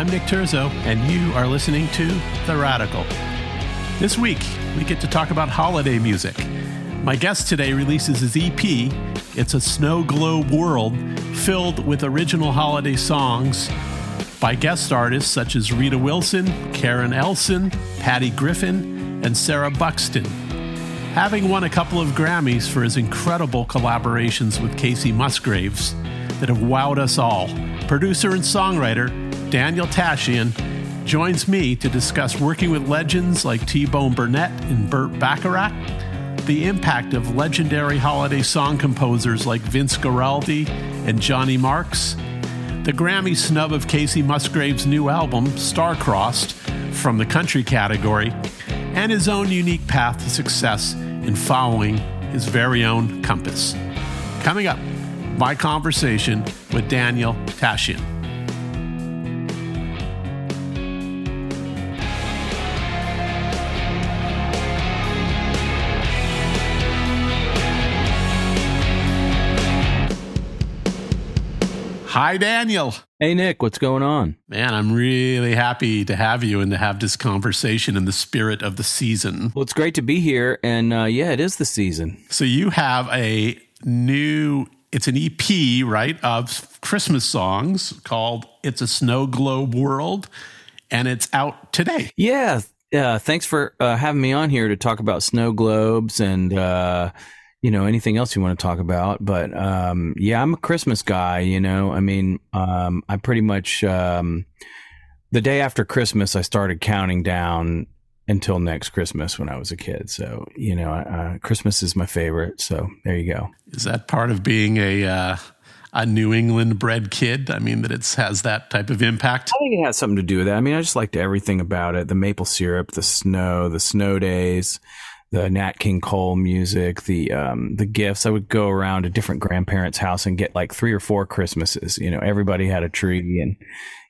I'm Nick Terzo, and you are listening to The Radical. This week, we get to talk about holiday music. My guest today releases his EP, It's a Snow Globe World, filled with original holiday songs by guest artists such as Rita Wilson, Karen Elson, Patty Griffin, and Sarah Buxton. Having won a couple of Grammys for his incredible collaborations with Kacey Musgraves that have wowed us all, producer and songwriter Daniel Tashian joins me to discuss working with legends like T Bone Burnett and Burt Bacharach, the impact of legendary holiday song composers like Vince Guaraldi and Johnny Marks, the Grammy snub of Kacey Musgraves' new album, Starcrossed, from the country category, and his own unique path to success in following his very own compass. Coming up, my conversation with Daniel Tashian. Hi, Daniel. Hey, Nick, what's going on? Man, I'm really happy to have you and to have this conversation in the spirit of the season. Well, it's great to be here. And uh, yeah, it is the season. So, you have a new, it's an EP, right, of Christmas songs called It's a Snow Globe World, and it's out today. Yeah. Yeah. Thanks for uh, having me on here to talk about snow globes and, uh, you know anything else you want to talk about but um, yeah i'm a christmas guy you know? I mean um, i pretty much um, the day after christmas i started counting down until next christmas when i was a kid so you know uh, christmas is my favorite so there you go. Is that part of being a uh, a new england bred kid? I mean that it has that type of impact? I think it has something to do with that. I mean i just liked everything about it the maple syrup the snow the snow days the Nat King Cole music, the um, the gifts. I would go around a different grandparents' house and get like three or four Christmases. You know, everybody had a tree, and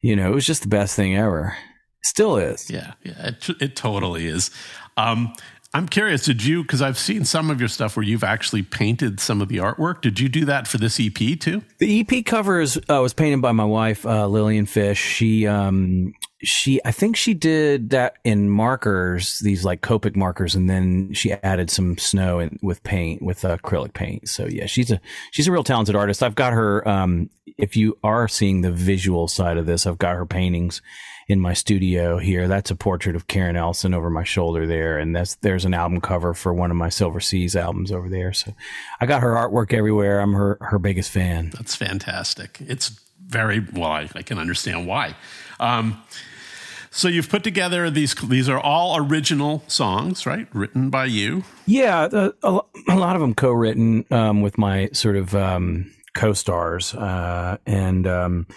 you know, it was just the best thing ever. Still is. Yeah, yeah, it, it totally is. Um, I'm curious, did you, because I've seen some of your stuff where you've actually painted some of the artwork. Did you do that for this EP too? The EP cover is, uh, was painted by my wife, uh, Lillian Fish. She, um, she, I think she did that in markers, these like Copic markers, and then she added some snow in, with paint, with acrylic paint. So yeah, she's a, she's a real talented artist. I've got her, um, if you are seeing the visual side of this, I've got her paintings in my studio here. That's a portrait of Karen Elson over my shoulder there, and that's there's an album cover for one of my Silver Seas albums over there. So I got her artwork everywhere. I'm her her biggest fan. That's fantastic. It's very well. I, I can understand why. Um, so you've put together these. These are all original songs, right? Written by you. Yeah, a, a, a lot of them co-written um, with my sort of um, co-stars, uh, and um,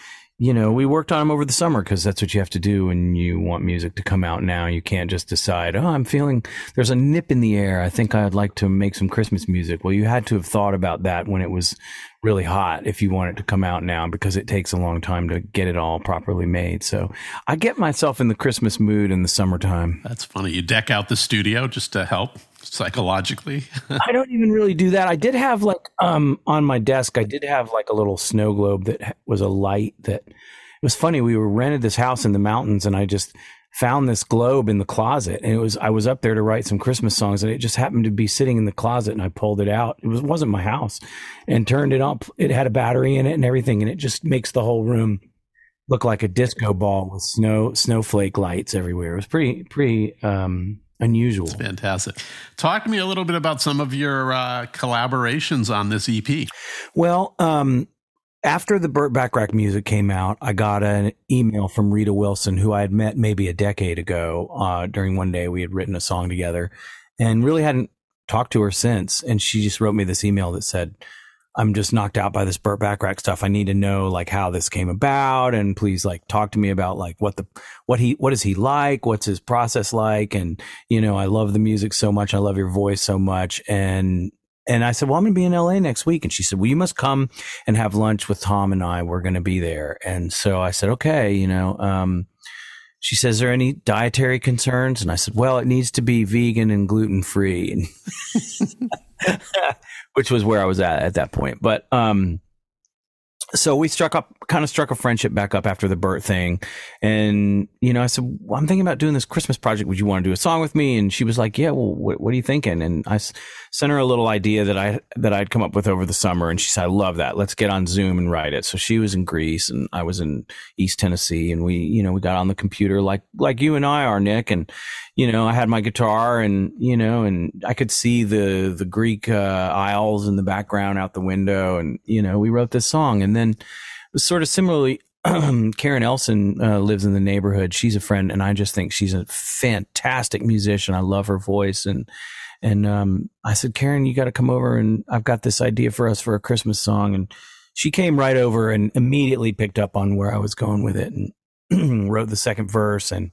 you know, we worked on them over the summer because that's what you have to do when you want music to come out now. You can't just decide, oh, I'm feeling there's a nip in the air. I think I'd like to make some Christmas music. Well, you had to have thought about that when it was really hot if you want it to come out now because it takes a long time to get it all properly made. So I get myself in the Christmas mood in the summertime. That's funny. You deck out the studio just to help psychologically? I don't even really do that. I did have like um on my desk, I did have like a little snow globe that was a light that it was funny. We were rented this house in the mountains and I just found this globe in the closet and it was I was up there to write some Christmas songs and it just happened to be sitting in the closet and I pulled it out. It was wasn't my house and turned it up. It had a battery in it and everything and it just makes the whole room look like a disco ball with snow snowflake lights everywhere. It was pretty pretty um unusual. It's fantastic. Talk to me a little bit about some of your uh, collaborations on this EP. Well, um, after the Burt Bacharach music came out, I got an email from Rita Wilson, who I had met maybe a decade ago. Uh, during one day, we had written a song together, and really hadn't talked to her since. And she just wrote me this email that said, I'm just knocked out by this Burt Bacharach stuff. I need to know like how this came about and please like talk to me about like what the, what he, what is he like? What's his process like? And, you know, I love the music so much. I love your voice so much. And, and I said, well, I'm going to be in LA next week. And she said, well, you must come and have lunch with Tom and I. We're going to be there. And so I said, okay, you know, um, she says, are any dietary concerns? And I said, well, it needs to be vegan and gluten free. which was where I was at at that point. But um, so we struck up kind of struck a friendship back up after the Burt thing. And, you know, I said, well, I'm thinking about doing this Christmas project. Would you want to do a song with me? And she was like, yeah, well, what, what are you thinking? And I s- sent her a little idea that I, that I'd come up with over the summer. And she said, I love that. Let's get on Zoom and write it. So she was in Greece and I was in East Tennessee and we, you know, we got on the computer like, like you and I are, Nick. And, you know, I had my guitar and, you know, and I could see the, the Greek, uh, isles in the background out the window. And, you know, we wrote this song and then, sort of similarly, Karen Elson uh, lives in the neighborhood. She's a friend, and I just think she's a fantastic musician. I love her voice, and and um, I said, Karen, you got to come over, and I've got this idea for us for a Christmas song, and she came right over and immediately picked up on where I was going with it, and wrote the second verse, and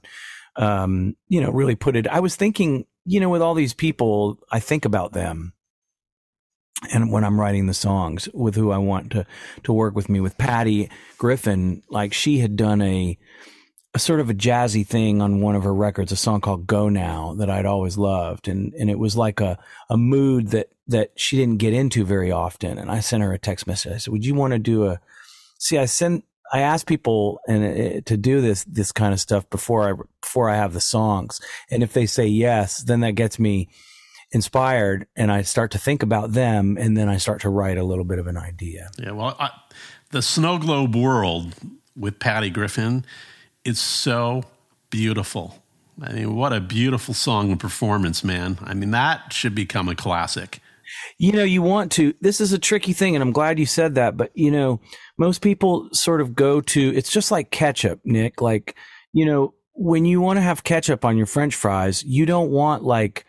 um, you know, really put it. I was thinking, you know, with all these people, I think about them and when I'm writing the songs with who I want to to work with me with Patty Griffin, like she had done a a sort of a jazzy thing on one of her records, a song called Go Now that I'd always loved. And and it was like a, a mood that that she didn't get into very often. And I sent her a text message. I said, Would you want to do a see I sent I ask people and uh, to do this this kind of stuff before I before I have the songs. And if they say yes, then that gets me inspired and I start to think about them and then I start to write a little bit of an idea. Yeah, well, I, the Snow Globe World with Patty Griffin is so beautiful. I mean, what a beautiful song and performance, man. I mean, that should become a classic. You know, you want to, this is a tricky thing, and I'm glad you said that, but you know, most people sort of go to, it's just like ketchup, Nick. Like, you know, when you want to have ketchup on your french fries, you don't want like,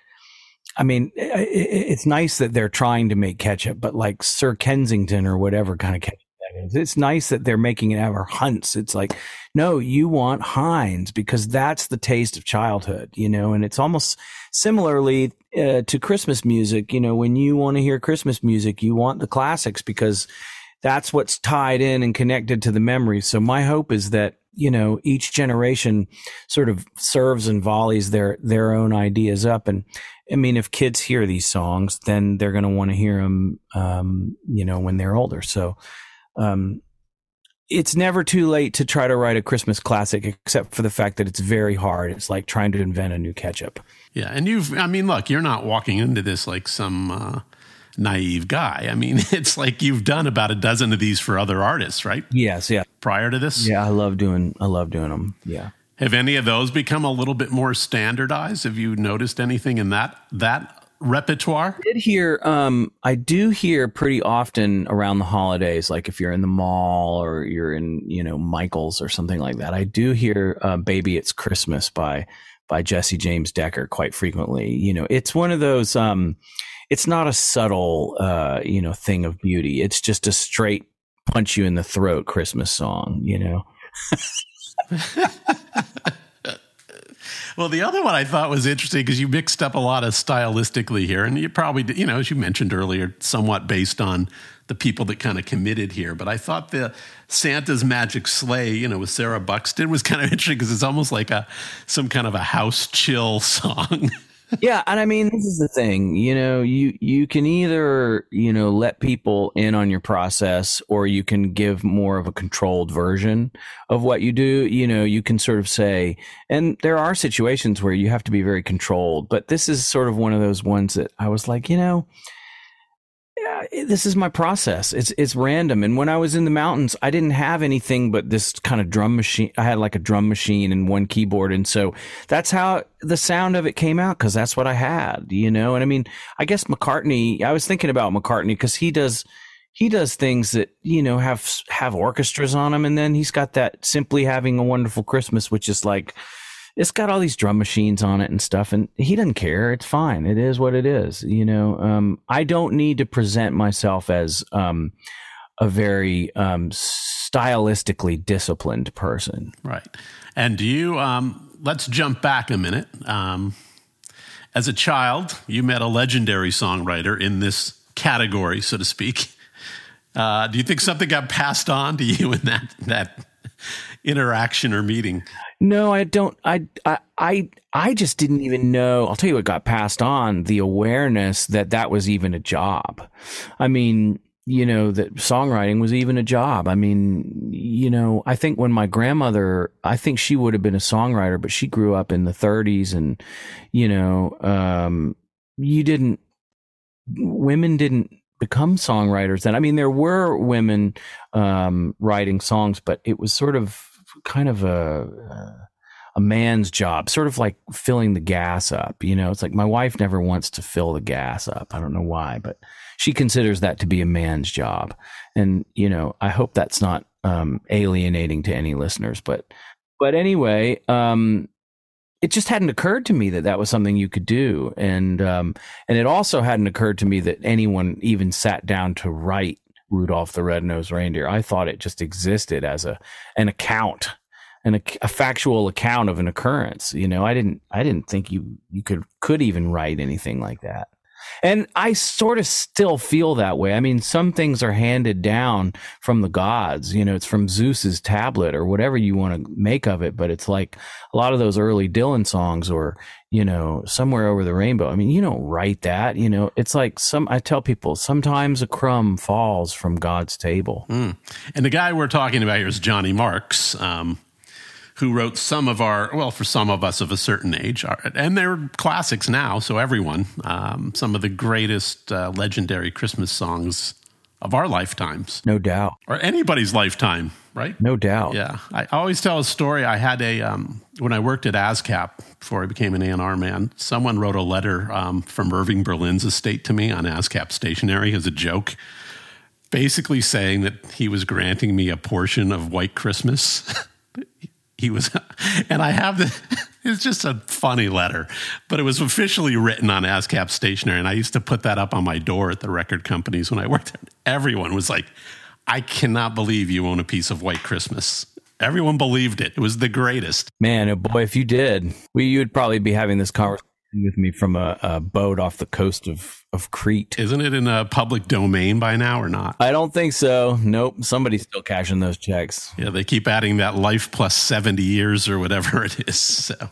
I mean, it's nice that they're trying to make ketchup, but like Sir Kensington or whatever kind of ketchup. It's nice that they're making it ever Hunt's. It's like, no, you want Heinz because that's the taste of childhood, you know, and it's almost similarly uh, to Christmas music. You know, when you want to hear Christmas music, you want the classics because that's what's tied in and connected to the memories. So my hope is that you know each generation sort of serves and volleys their their own ideas up and I mean, if kids hear these songs, then they're going to want to hear them, um, you know, when they're older. So, um, it's never too late to try to write a Christmas classic, except for the fact that it's very hard. It's like trying to invent a new ketchup. Yeah. And you've, I mean, look, you're not walking into this like some, uh, naive guy. I mean, it's like you've done about a dozen of these for other artists, right? Yes. Yeah. Prior to this? Yeah. I love doing, I love doing them. Yeah. Have any of those become a little bit more standardized? Have you noticed anything in that that repertoire? I did hear um I do hear pretty often around the holidays, like if you're in the mall or you're in, you know, Michael's or something like that. I do hear uh, Baby It's Christmas by by Jesse James Decker quite frequently. You know, it's one of those um it's not a subtle uh, you know, thing of beauty. It's just a straight punch you in the throat Christmas song, you know. well, the other one I thought was interesting because you mixed up a lot of stylistically here, and you probably, you know, as you mentioned earlier, somewhat based on the people that kind of committed here. But I thought the Santa's Magic Sleigh, you know, with Sarah Buxton was kind of interesting because it's almost like a some kind of a house chill song. Yeah, and I mean, this is the thing, you know, you you can either you know let people in on your process, or you can give more of a controlled version of what you do. You know, you can sort of say, and there are situations where you have to be very controlled, but this is sort of one of those ones that I was like, you know. This is my process. It's it's random. And when I was in the mountains, I didn't have anything but this kind of drum machine. I had like a drum machine and one keyboard, and so that's how the sound of it came out because that's what I had, you know. And I mean, I guess McCartney. I was thinking about McCartney because he does he does things that you know have have orchestras on them, and then he's got that simply having a wonderful Christmas, which is like it's got all these drum machines on it and stuff and he doesn't care. It's fine. It is what it is you know? Um, i don't need to present myself as um, a very um, stylistically disciplined person. Right. And do you um, let's jump back a minute. Um, as a child you met a legendary songwriter in this category so to speak. Uh, do you think something got passed on to you in that that interaction or meeting no, I don't. I, I, I, I just didn't even know. I'll tell you what got passed on the awareness that that was even a job. I mean, you know, that songwriting was even a job. I mean, you know, I think when my grandmother, I think she would have been a songwriter, but she grew up in the 30s and, you know, um, you didn't, women didn't become songwriters then. I mean, there were women um, writing songs, but it was sort of kind of a, a man's job, sort of like filling the gas up. You know, it's like my wife never wants to fill the gas up. I don't know why, but she considers that to be a man's job. And, you know, I hope that's not um, alienating to any listeners. But, but anyway, um, it just hadn't occurred to me that that was something you could do. And, um, and it also hadn't occurred to me that anyone even sat down to write Rudolph the Red-Nosed Reindeer. I thought it just existed as a, an account an, a factual account of an occurrence. You know, I didn't, I didn't think you, you could, could even write anything like that. And I sort of still feel that way. I mean, some things are handed down from the gods. You know, it's from Zeus's tablet or whatever you want to make of it. But it's like a lot of those early Dylan songs or, you know, somewhere over the rainbow. I mean, you don't write that. You know, it's like some, I tell people sometimes a crumb falls from God's table. Mm. And the guy we're talking about here is Johnny Marks. Um, who wrote some of our, well, for some of us of a certain age, and they're classics now, so everyone, um, some of the greatest uh, legendary Christmas songs of our lifetimes. No doubt. Or anybody's lifetime, right? No doubt. Yeah. I always tell a story. I had a, um, when I worked at ASCAP before I became an A&R man, someone wrote a letter um, from Irving Berlin's estate to me on ASCAP stationery as a joke basically saying that he was granting me a portion of White Christmas. he was, and I have the, it's just a funny letter, but it was officially written on ASCAP stationery. And I used to put that up on my door at the record companies when I worked there. Everyone was like, I cannot believe you own a piece of White Christmas. Everyone believed it. It was the greatest. Man, oh boy, if you did, we, you'd probably be having this conversation with me from a, a, boat off the coast of, of Crete. Isn't it in a public domain by now or not? I don't think so. Nope. Somebody's still cashing those checks. Yeah, they keep adding that life plus 70 years or whatever it is. So,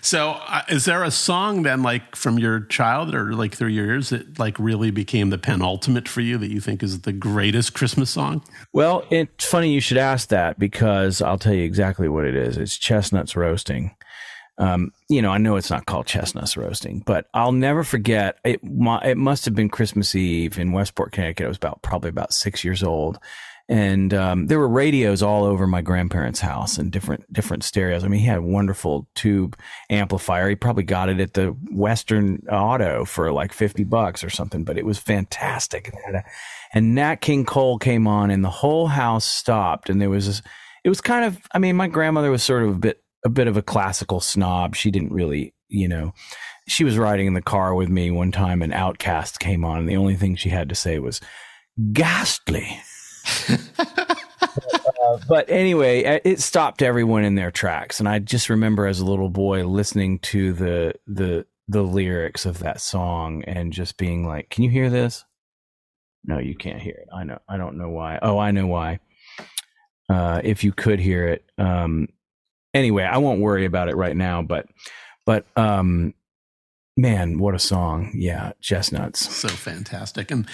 so uh, is there a song then, like from your child or like through your years, that like really became the penultimate for you that you think is the greatest Christmas song? Well, it's funny you should ask that because I'll tell you exactly what it is. It's Chestnuts Roasting. Um, you know, I know it's not called chestnuts roasting, but I'll never forget. It, it must have been Christmas Eve in Westport, Connecticut. I was about probably about six years old, and um, there were radios all over my grandparents' house and different different stereos. I mean, he had a wonderful tube amplifier. He probably got it at the Western Auto for like fifty bucks or something, but it was fantastic. And Nat King Cole came on, and the whole house stopped, and there was this. It was kind of. I mean, my grandmother was sort of a bit a bit of a classical snob. She didn't really, you know, she was riding in the car with me one time and OutKast came on and the only thing she had to say was ghastly. uh, but anyway, uh, it stopped everyone in their tracks and I just remember as a little boy listening to the the the lyrics of that song and just being like, "Can you hear this?" No, you can't hear it. I know. I don't know why. Oh, I know why. Uh, if you could hear it, um, anyway, I won't worry about it right now, but but um man, what a song. Yeah, chestnuts. So fantastic. And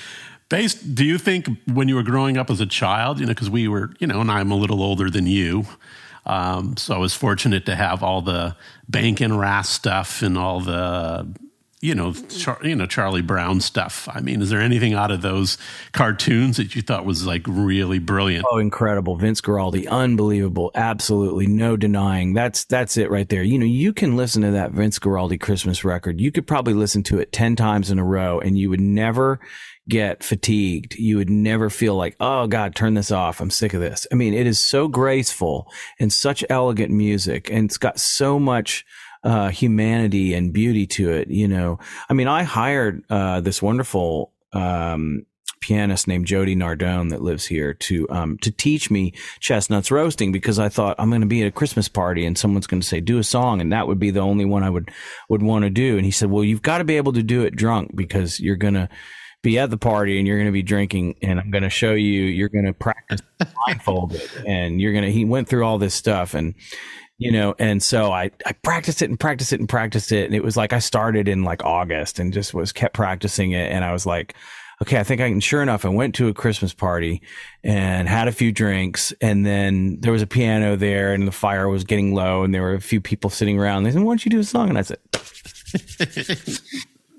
based do you think when you were growing up as a child, you know, because we were, you know, and I'm a little older than you. Um, so I was fortunate to have all the Rankin/Bass stuff and all the you know, Char- you know Charlie Brown stuff. I mean, is there anything out of those cartoons that you thought was like really brilliant? Oh, incredible! Vince Guaraldi, unbelievable, absolutely no denying. That's that's it right there. You know, you can listen to that Vince Guaraldi Christmas record. You could probably listen to it ten times in a row, and you would never get fatigued. You would never feel like, oh God, turn this off. I'm sick of this. I mean, it is so graceful and such elegant music, and it's got so much uh, humanity and beauty to it. You know, I mean, I hired uh, this wonderful um, pianist named Jody Nardone that lives here to um, to teach me chestnuts roasting because I thought I'm going to be at a Christmas party and someone's going to say do a song and that would be the only one I would would want to do. And he said, well, you've got to be able to do it drunk because you're going to be at the party and you're going to be drinking and I'm going to show you you're going to practice blindfolded and you're going to he went through all this stuff and you know, and so I, I practiced it and practiced it and practiced it. And it was like I started in like August and just was kept practicing it. And I was like, okay, I think I can. Sure enough, I went to a Christmas party and had a few drinks, and then there was a piano there, and the fire was getting low, and there were a few people sitting around. They said, "Why don't you do a song?" And I said.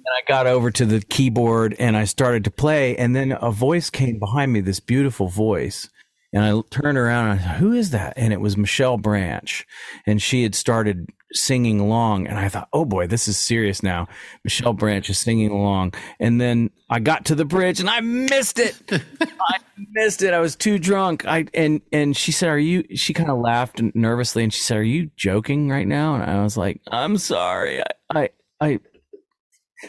And I got over to the keyboard and I started to play, and then a voice came behind me, this beautiful voice. And I turned around and I thought, who is that? And it was Michelle Branch. And she had started singing along. And I thought, oh boy, this is serious now. Michelle Branch is singing along. And then I got to the bridge and I missed it. I missed it. I was too drunk. I and and she said, Are you she kind of laughed nervously and she said, Are you joking right now? And I was like, I'm sorry. I I, I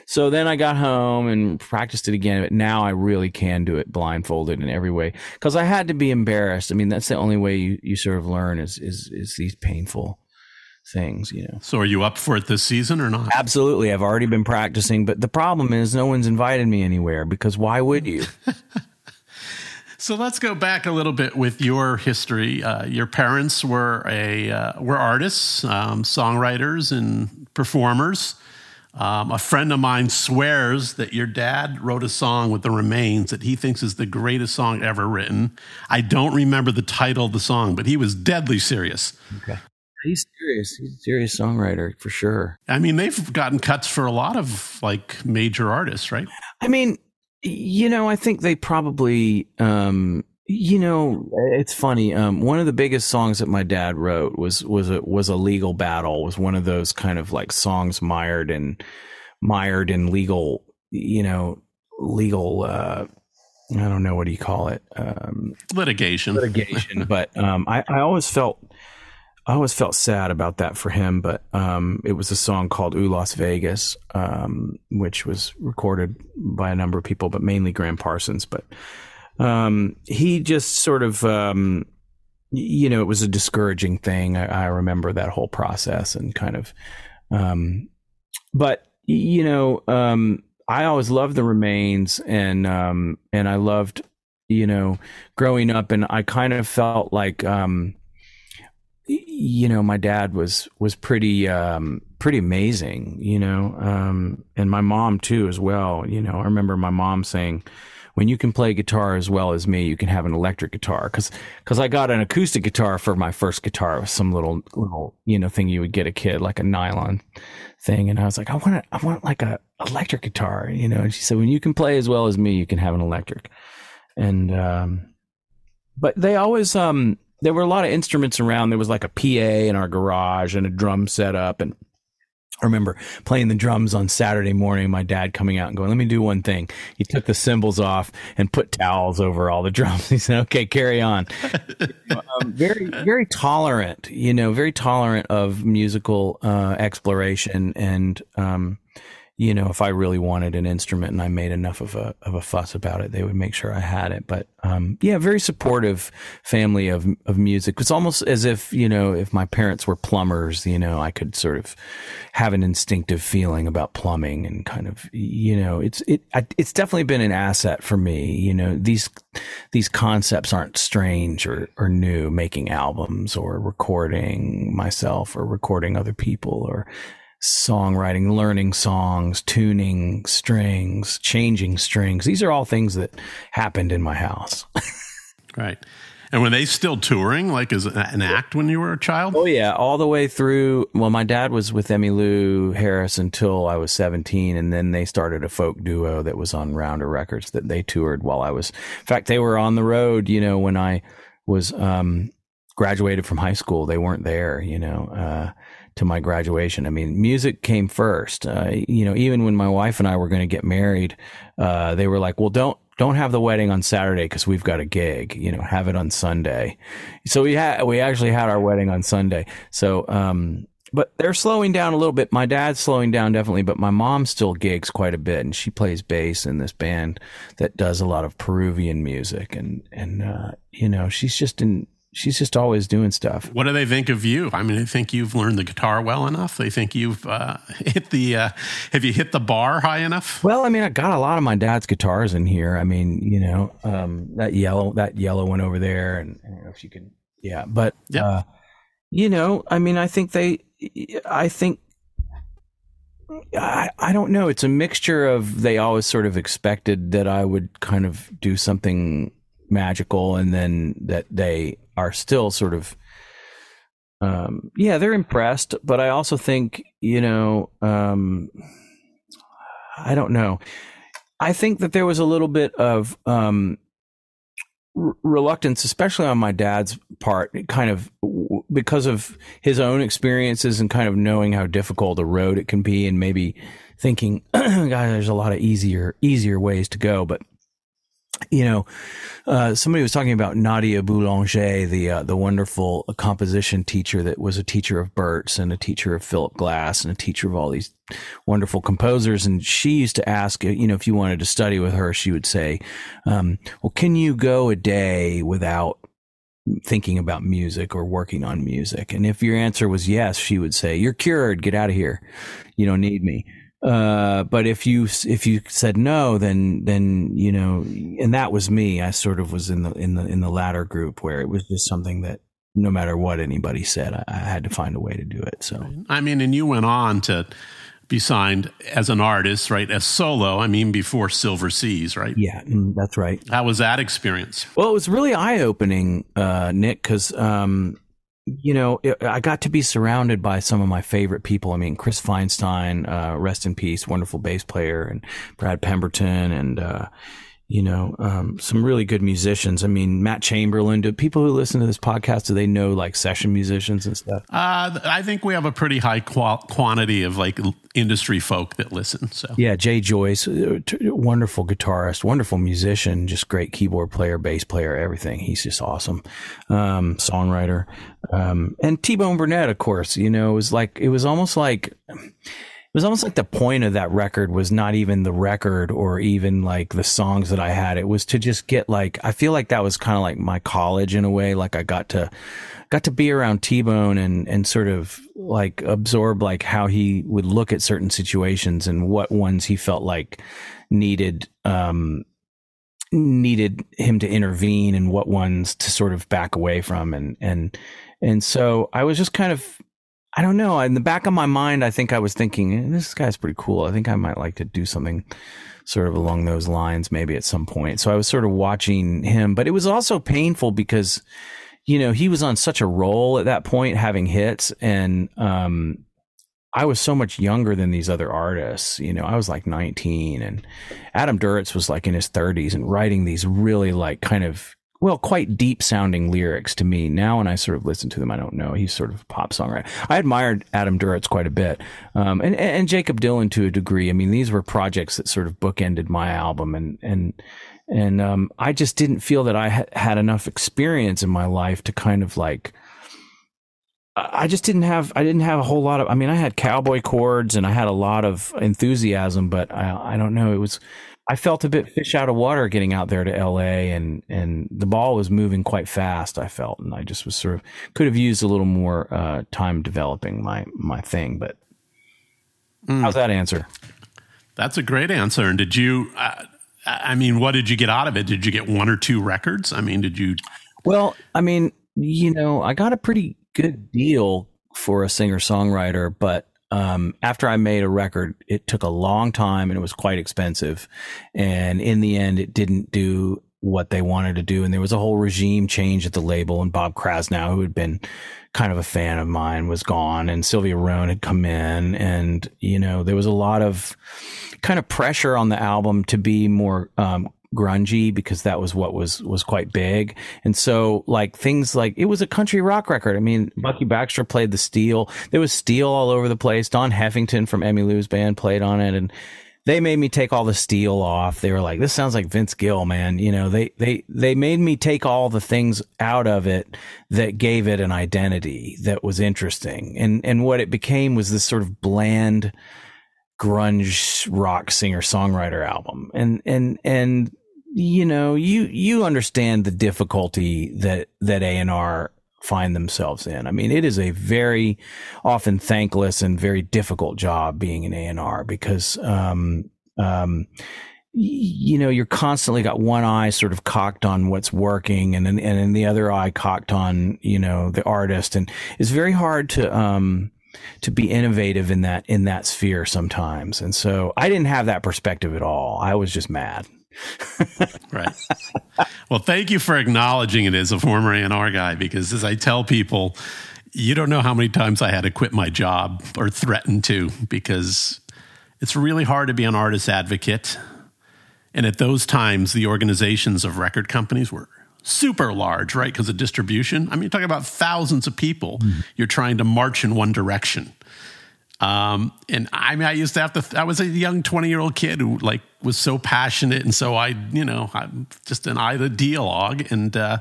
so then I got home and practiced it again, but now I really can do it blindfolded in every way because I had to be embarrassed. I mean, that's the only way you, you sort of learn is, is, is these painful things, you know. So are you up for it this season or not? Absolutely. I've already been practicing, but the problem is no one's invited me anywhere because why would you? so let's go back a little bit with your history. Uh, your parents were a uh, were artists, um, songwriters, and performers. Um, a friend of mine swears that your dad wrote a song with the remains that he thinks is the greatest song ever written. I don't remember the title of the song, but he was deadly serious. Okay. He's serious. He's a serious songwriter for sure. I mean, they've gotten cuts for a lot of like major artists, right? I mean, you know, I think they probably um, you know, it's funny. Um, one of the biggest songs that my dad wrote was was a was a legal battle. Was one of those kind of like songs mired in mired in legal, you know, legal. Uh, I don't know what do you call it. Um, litigation. Litigation. but um, I I always felt I always felt sad about that for him, but um, it was a song called "Ooh Las Vegas," um, which was recorded by a number of people, but mainly Gram Parsons. But um, he just sort of, um, you know, it was a discouraging thing. I, I, remember that whole process and kind of, um, but you know, um, I always loved the remains and, um, and I loved, you know, growing up and I kind of felt like, um, you know, my dad was, was pretty, pretty amazing, you know, and my mom too, as well. You know, I remember my mom saying, when you can play guitar as well as me, you can have an electric guitar. Cause, cause I got an acoustic guitar for my first guitar. It was some little, little, you know, thing you would get a kid, like a nylon thing. And I was like, I want I want like a electric guitar, you know? And she said, when you can play as well as me, you can have an electric. And, um, but they always, um, there were a lot of instruments around. There was like a PA in our garage and a drum set up and, I remember playing the drums on Saturday morning, my dad coming out and going, let me do one thing. He took the cymbals off and put towels over all the drums. He said, okay, carry on. um, very, very tolerant, you know, very tolerant of musical, uh, exploration and, um, you know, if I really wanted an instrument and I made enough of a of a fuss about it, they would make sure I had it. But um, yeah, very supportive family of of music. It's almost as if you know, if my parents were plumbers, you know, I could sort of have an instinctive feeling about plumbing and kind of you know, it's it it's definitely been an asset for me. You know, these these concepts aren't strange or or new. Making albums or recording myself or recording other people or songwriting, learning songs, tuning strings, changing strings. These are all things that happened in my house. right. And were they still touring, like as an act when you were a child? Oh yeah, all the way through. Well, my dad was with Emmylou Harris until I was seventeen, and then they started a folk duo that was on Rounder Records that they toured while I was. In fact, they were on the road. You know, when I was um, graduated from high school, they weren't there. You know, uh, to my graduation. I mean, music came first. Uh, you know, even when my wife and I were going to get married, uh, they were like, "Well, don't don't have the wedding on Saturday because we've got a gig. You know, have it on Sunday." So we had we actually had our wedding on Sunday. So, um, but they're slowing down a little bit. My dad's slowing down definitely, but my mom still gigs quite a bit, and she plays bass in this band that does a lot of Peruvian music, and and uh, you know, she's just in she's just always doing stuff. What do they think of you? I mean, they think you've learned the guitar well enough. They think you've uh, hit the uh, have you hit the bar high enough? Well, I mean, I got a lot of my dad's guitars in here. I mean, you know, um, that yellow that yellow one over there, and I don't know if you can, yeah, but uh, you know, I mean, I think they, I think. I, I don't know. It's a mixture of they always sort of expected that I would kind of do something magical and then that they are still sort of um, yeah, they're impressed, but I also think, you know, um, I don't know. I think that there was a little bit of um, reluctance, especially on my dad's part, kind of because of his own experiences and kind of knowing how difficult a road it can be, and maybe thinking, "God, there's a lot of easier easier ways to go." But you know, uh, somebody was talking about Nadia Boulanger, the uh, the wonderful composition teacher that was a teacher of Burt's and a teacher of Philip Glass and a teacher of all these wonderful composers. And she used to ask, you know, if you wanted to study with her, she would say, um, "Well, can you go a day without?" thinking about music or working on music and if your answer was yes she would say you're cured get out of here you don't need me uh, but if you if you said no, then then you know, and that was me. I sort of was in the in the in the latter group where it was just something that no matter what anybody said, I, I had to find a way to do it. So I mean, and you went on to be signed as an artist, right? As solo. I mean, before Silver Seas, right? Yeah, mm, that's right. How was that experience? Well, it was really eye opening, uh, Nick, because um, you know, it, I got to be surrounded by some of my favorite people. I mean, Chris Feinstein, uh, rest in peace, wonderful bass player, and Brad Pemberton, and uh, you know, um, some really good musicians. I mean, Matt Chamberlain. Do people who listen to this podcast do they know like session musicians and stuff? Uh, I think we have a pretty high qual- quantity of like industry folk that listen. So yeah, Jay Joyce, uh, wonderful guitarist, wonderful musician, just great keyboard player, bass player, everything. He's just awesome. Um, songwriter, um, and T Bone Burnett, of course. You know, it was like it was almost like was almost like the point of that record was not even the record or even like the songs that I had. It was to just get like, I feel like that was kind of like my college in a way. Like I got to, got to be around T-Bone and, and sort of like absorb like how he would look at certain situations and what ones he felt like needed, um, needed him to intervene and what ones to sort of back away from. And, and, and so I was just kind of I don't know. In the back of my mind, I think I was thinking, eh, this guy's pretty cool. I think I might like to do something sort of along those lines maybe at some point. So I was sort of watching him, but it was also painful because, you know, he was on such a roll at that point, having hits. And, um, I was so much younger than these other artists. You know, I was like 19 and Adam Duritz was like in his 30s and writing these really like kind of well, quite deep sounding lyrics to me. Now, when I sort of listen to them, I don't know. He's sort of a pop songwriter. I admired Adam Duritz quite a bit, um, and and Jakob Dylan to a degree. I mean, these were projects that sort of bookended my album, and and and um, I just didn't feel that I ha- had enough experience in my life to kind of like. I just didn't have I didn't have a whole lot of I mean I had cowboy chords and I had a lot of enthusiasm but I I don't know it was I felt a bit fish out of water getting out there to LA and, and the ball was moving quite fast. I felt, and I just was sort of could have used a little more uh, time developing my, my thing, but mm. how's that answer? That's a great answer. And did you, uh, I mean, what did you get out of it? Did you get one or two records? I mean, did you? Well, I mean, you know, I got a pretty good deal for a singer songwriter, but um, after I made a record, it took a long time and it was quite expensive. And in the end, it didn't do what they wanted to do. And there was a whole regime change at the label. And Bob Krasnow, who had been kind of a fan of mine, was gone. And Sylvia Rhone had come in. And, you know, there was a lot of kind of pressure on the album to be more um, grungy because that was what was was quite big. And so like things like it was a country rock record. I mean, Bucky Baxter played the steel. There was steel all over the place. Don Heffington from Emmylou's band played on it and they made me take all the steel off. They were like, this sounds like Vince Gill, man. You know, they, they, they made me take all the things out of it that gave it an identity that was interesting. And, and what it became was this sort of bland, grunge rock singer songwriter album. And, and, and you know, you you understand the difficulty that that A and R find themselves in. I mean, it is a very often thankless and very difficult job being an A and R because, um, um, you know, you're constantly got one eye sort of cocked on what's working and and then the other eye cocked on, you know, the artist. And it's very hard to, um, to be innovative in that in that sphere sometimes. And so I didn't have that perspective at all. I was just mad. right. Well, thank you for acknowledging it as a former A&R guy because as I tell people, you don't know how many times I had to quit my job or threaten to because it's really hard to be an artist advocate. And at those times, the organizations of record companies were super large, right? Because of distribution. I mean, you're talking about thousands of people. Mm-hmm. You're trying to march in one direction. Um, and I mean, I used to have to, I was a young 20 year old kid who like was so passionate. And so I, you know, I'm just an eye the dialogue. And, uh,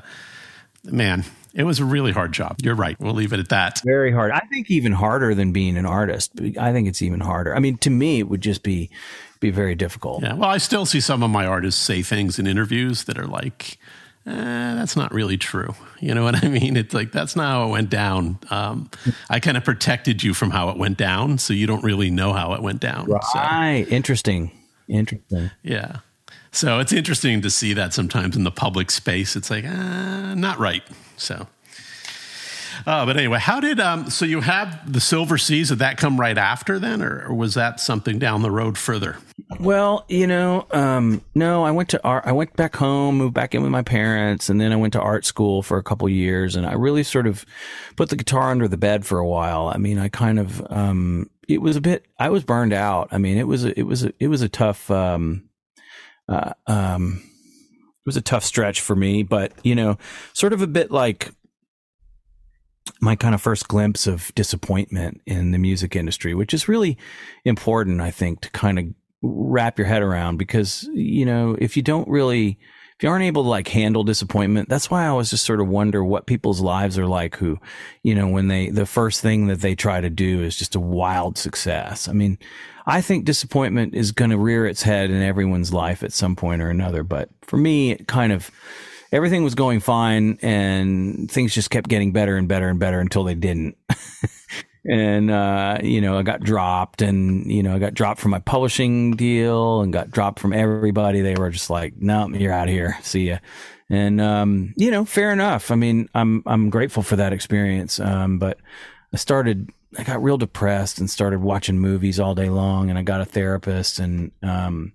man, it was a really hard job. You're right. We'll leave it at that. Very hard. I think even harder than being an artist. I think it's even harder. I mean, to me, it would just be, be very difficult. Yeah. Well, I still see some of my artists say things in interviews that are like, eh, that's not really true. You know what I mean? It's like, that's not how it went down. Um, I kind of protected you from how it went down. So you don't really know how it went down. Right. So, Interesting. Interesting. Yeah. So it's interesting to see that sometimes in the public space. It's like, uh, not right. So uh, but anyway, how did um, so you have the Silver Seas? Did that come right after then, or, or was that something down the road further? Well, you know, um, no, I went to art. I went back home, moved back in with my parents, and then I went to art school for a couple years. And I really sort of put the guitar under the bed for a while. I mean, I kind of um, it was a bit. I was burned out. I mean, it was a, it was a, it was a tough. Um, uh, um, it was a tough stretch for me, but you know, sort of a bit like my kind of first glimpse of disappointment in the music industry, which is really important, I think, to kind of wrap your head around because, you know, if you don't really, if you aren't able to like handle disappointment, that's why I always just sort of wonder what people's lives are like who, you know, when they, the first thing that they try to do is just a wild success. I mean, I think disappointment is going to rear its head in everyone's life at some point or another. But for me, it kind of, everything was going fine and things just kept getting better and better and better until they didn't. and uh, you know, I got dropped and you know, I got dropped from my publishing deal and got dropped from everybody. They were just like, "No, nope, you're out of here. See ya." And um, you know, fair enough. I mean, I'm I'm grateful for that experience. Um, but I started I got real depressed and started watching movies all day long and I got a therapist and um,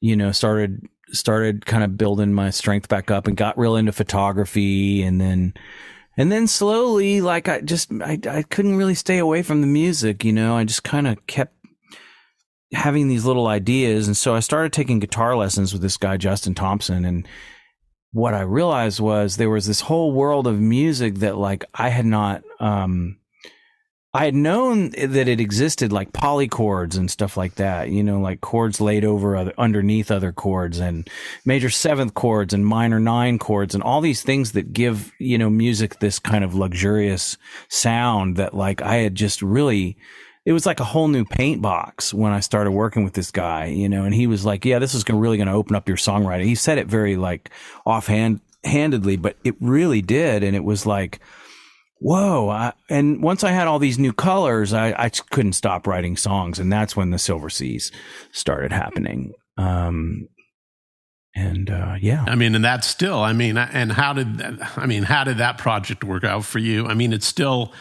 you know, started started kind of building my strength back up and got real into photography and then and then slowly like I just I I couldn't really stay away from the music, you know. I just kind of kept having these little ideas and so I started taking guitar lessons with this guy Justin Thompson and what I realized was there was this whole world of music that like I had not um I had known that it existed like polychords and stuff like that, you know, like chords laid over other, underneath other chords and major seventh chords and minor nine chords and all these things that give, you know, music this kind of luxurious sound that like I had just really, it was like a whole new paint box when I started working with this guy, you know, and he was like, yeah, this is gonna, really going to open up your songwriting. He said it very like offhand handedly, but it really did. And it was like, whoa. I, and once I had all these new colors, I, I couldn't stop writing songs. And that's when the Silver Seas started happening. Um, and uh, yeah, I mean, and that's still, I mean, and how did, I mean, how did that project work out for you? I mean, it's still,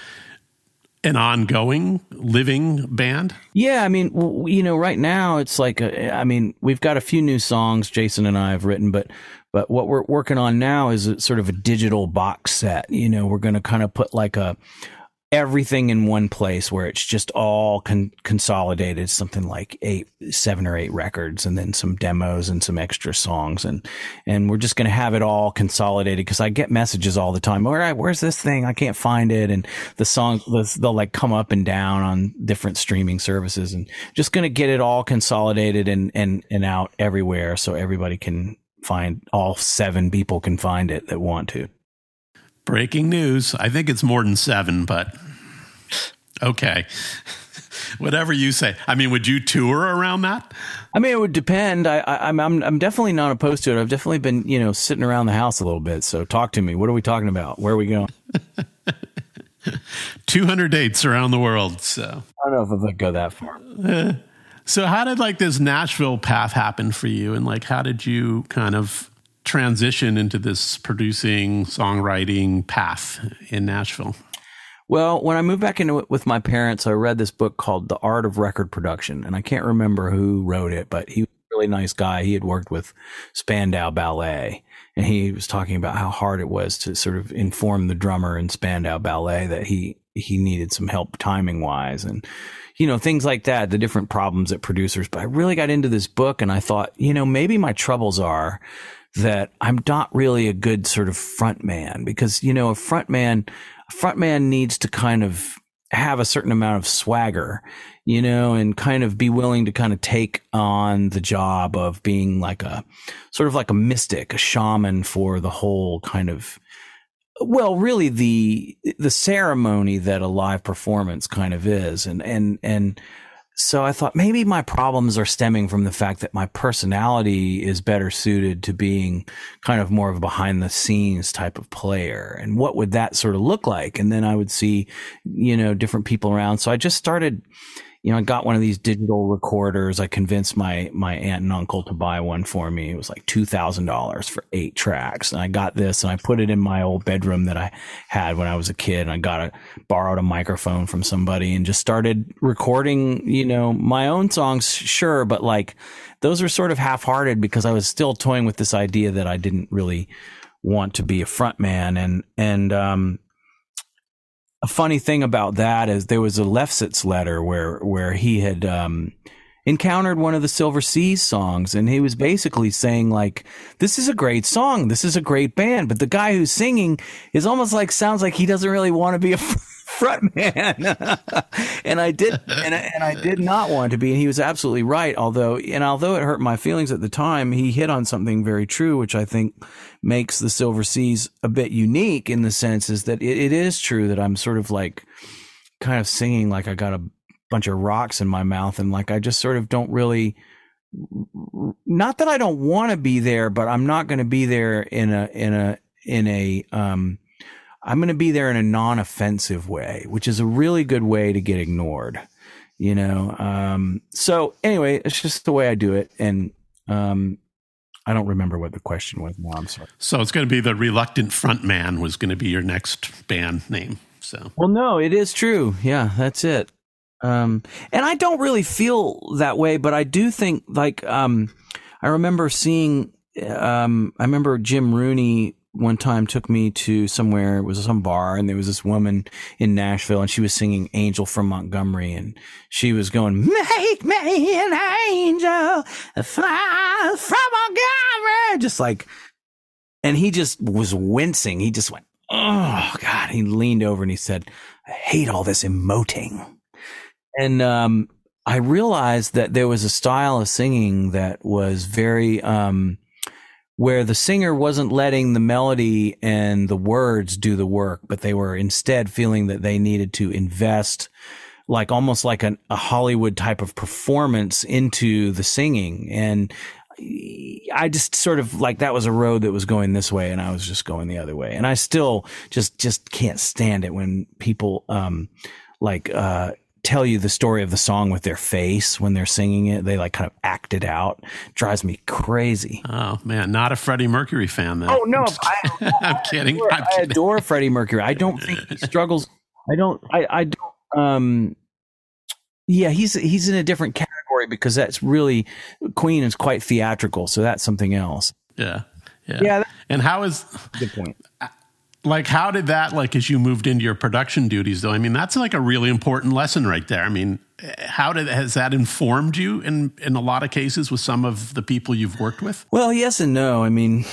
an ongoing living band? Yeah, I mean, you know, right now it's like, a, I mean, we've got a few new songs Jason and I have written, but but what we're working on now is a, sort of a digital box set. You know, we're going to kind of put like a everything in one place where it's just all con- consolidated, something like eight, seven or eight records, and then some demos and some extra songs, and and we're just going to have it all consolidated because I get messages all the time. All right, where's this thing? I can't find it, and the songs they'll like come up and down on different streaming services, and just going to get it all consolidated and and and out everywhere so everybody can find all seven people can find it that want to. Breaking news. I think it's more than seven, but okay. Whatever you say. I mean, would you tour around that? I mean, it would depend. I, I, am I'm, I'm definitely not opposed to it. I've definitely been, you know, sitting around the house a little bit. So talk to me. What are we talking about? Where are we going? 200 dates around the world. So I don't know if I'd go that far. So how did like this Nashville path happen for you and like how did you kind of transition into this producing songwriting path in Nashville? Well, when I moved back into it with my parents, I read this book called The Art of Record Production, and I can't remember who wrote it, but he was a really nice guy. He had worked with Spandau Ballet, and he was talking about how hard it was to sort of inform the drummer in Spandau Ballet that he he needed some help timing wise and you know things like that the different problems that producers but i really got into this book and i thought you know maybe my troubles are that i'm not really a good sort of front man because you know a front man a front man needs to kind of have a certain amount of swagger you know and kind of be willing to kind of take on the job of being like a sort of like a mystic a shaman for the whole kind of well, really the the ceremony that a live performance kind of is, and and and so I thought maybe my problems are stemming from the fact that my personality is better suited to being kind of more of a behind the scenes type of player, and what would that sort of look like? And then I would see, you know, different people around. So I just started you know, I got one of these digital recorders. I convinced my my aunt and uncle to buy one for me. It was like two thousand dollars for eight tracks, and I got this and I put it in my old bedroom that I had when I was a kid. And I got a borrowed a microphone from somebody and just started recording. You know, my own songs, sure, but like those were sort of half hearted because I was still toying with this idea that I didn't really want to be a front man and and um a funny thing about that is there was a Lefsetz letter where where he had um, encountered one of the Silver Seas songs, and he was basically saying like, "This is a great song, this is a great band," but the guy who's singing is almost like sounds like he doesn't really want to be a front man. and I did, and, and I did not want to be, and he was absolutely right. Although, and although it hurt my feelings at the time, he hit on something very true, which I think makes the Silver Seas a bit unique in the sense is that it, it is true that I'm sort of like kind of singing like I got a bunch of rocks in my mouth and like I just sort of don't really not that I don't want to be there, but I'm not going to be there in a in a in a um I'm going to be there in a non-offensive way, which is a really good way to get ignored, you know. Um so anyway, it's just the way I do it and um I don't remember what the question was now. I'm sorry. So it's going to be the reluctant front man was going to be your next band name. So well, no, it is true. Yeah, that's it. Um, and I don't really feel that way, but I do think like um, I remember seeing. Um, I remember Jim Rooney one time took me to somewhere, it was some bar, and there was this woman in Nashville, and she was singing Angel from Montgomery, and she was going, Make me an angel, fly from Montgomery. Just like, and he just was wincing. He just went, Oh, God. He leaned over and he said, I hate all this emoting. And, um, I realized that there was a style of singing that was very, um, where the singer wasn't letting the melody and the words do the work, but they were instead feeling that they needed to invest like almost like an, a Hollywood type of performance into the singing. And I just sort of like that was a road that was going this way and I was just going the other way. And I still just, just can't stand it when people, um, like, uh, tell you the story of the song with their face when they're singing it. They like kind of act it out. Drives me crazy. Oh man, not a Freddie Mercury fan then. Oh no, I, am kidding. Adore, I'm kidding. I adore Freddie Mercury. I don't think he struggles. I don't. I. I don't. Um. Yeah, he's he's in a different category because that's really Queen is quite theatrical, so that's something else. Yeah. Yeah. Yeah. And how is Good point. Like how did that like as you moved into your production duties though i mean that's like a really important lesson right there i mean how did has that informed you in in a lot of cases with some of the people you've worked with Well, yes and no. I mean,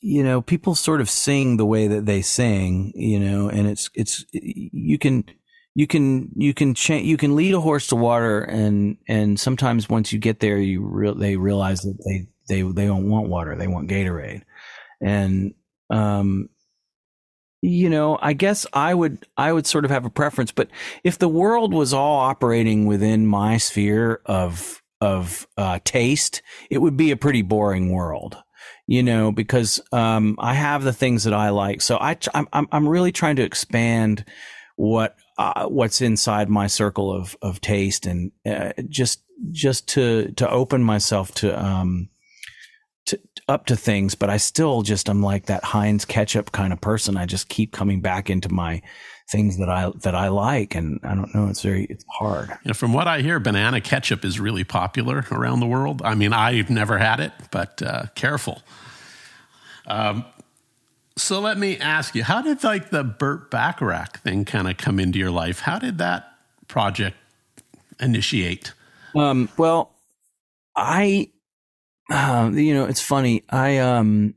you know, people sort of sing the way that they sing, you know, and it's it's you can you can you can change you can lead a horse to water and and sometimes once you get there you real they realize that they they they don't want water, they want Gatorade. And um you know, I guess I would I would sort of have a preference, but if the world was all operating within my sphere of of uh, taste, it would be a pretty boring world, you know, because um, I have the things that I like. So I I'm I'm really trying to expand what uh, what's inside my circle of of taste and uh, just just to to open myself to um up to things, but I still just I'm like that Heinz ketchup kind of person. I just keep coming back into my things that I that I like, and I don't know. It's very it's hard. From what I hear, banana ketchup is really popular around the world. I mean, I've never had it, but uh, careful. Um, so let me ask you, how did like the Burt Bacharach thing kind of come into your life? How did that project initiate? Um, well, I, uh, you know, it's funny. I um,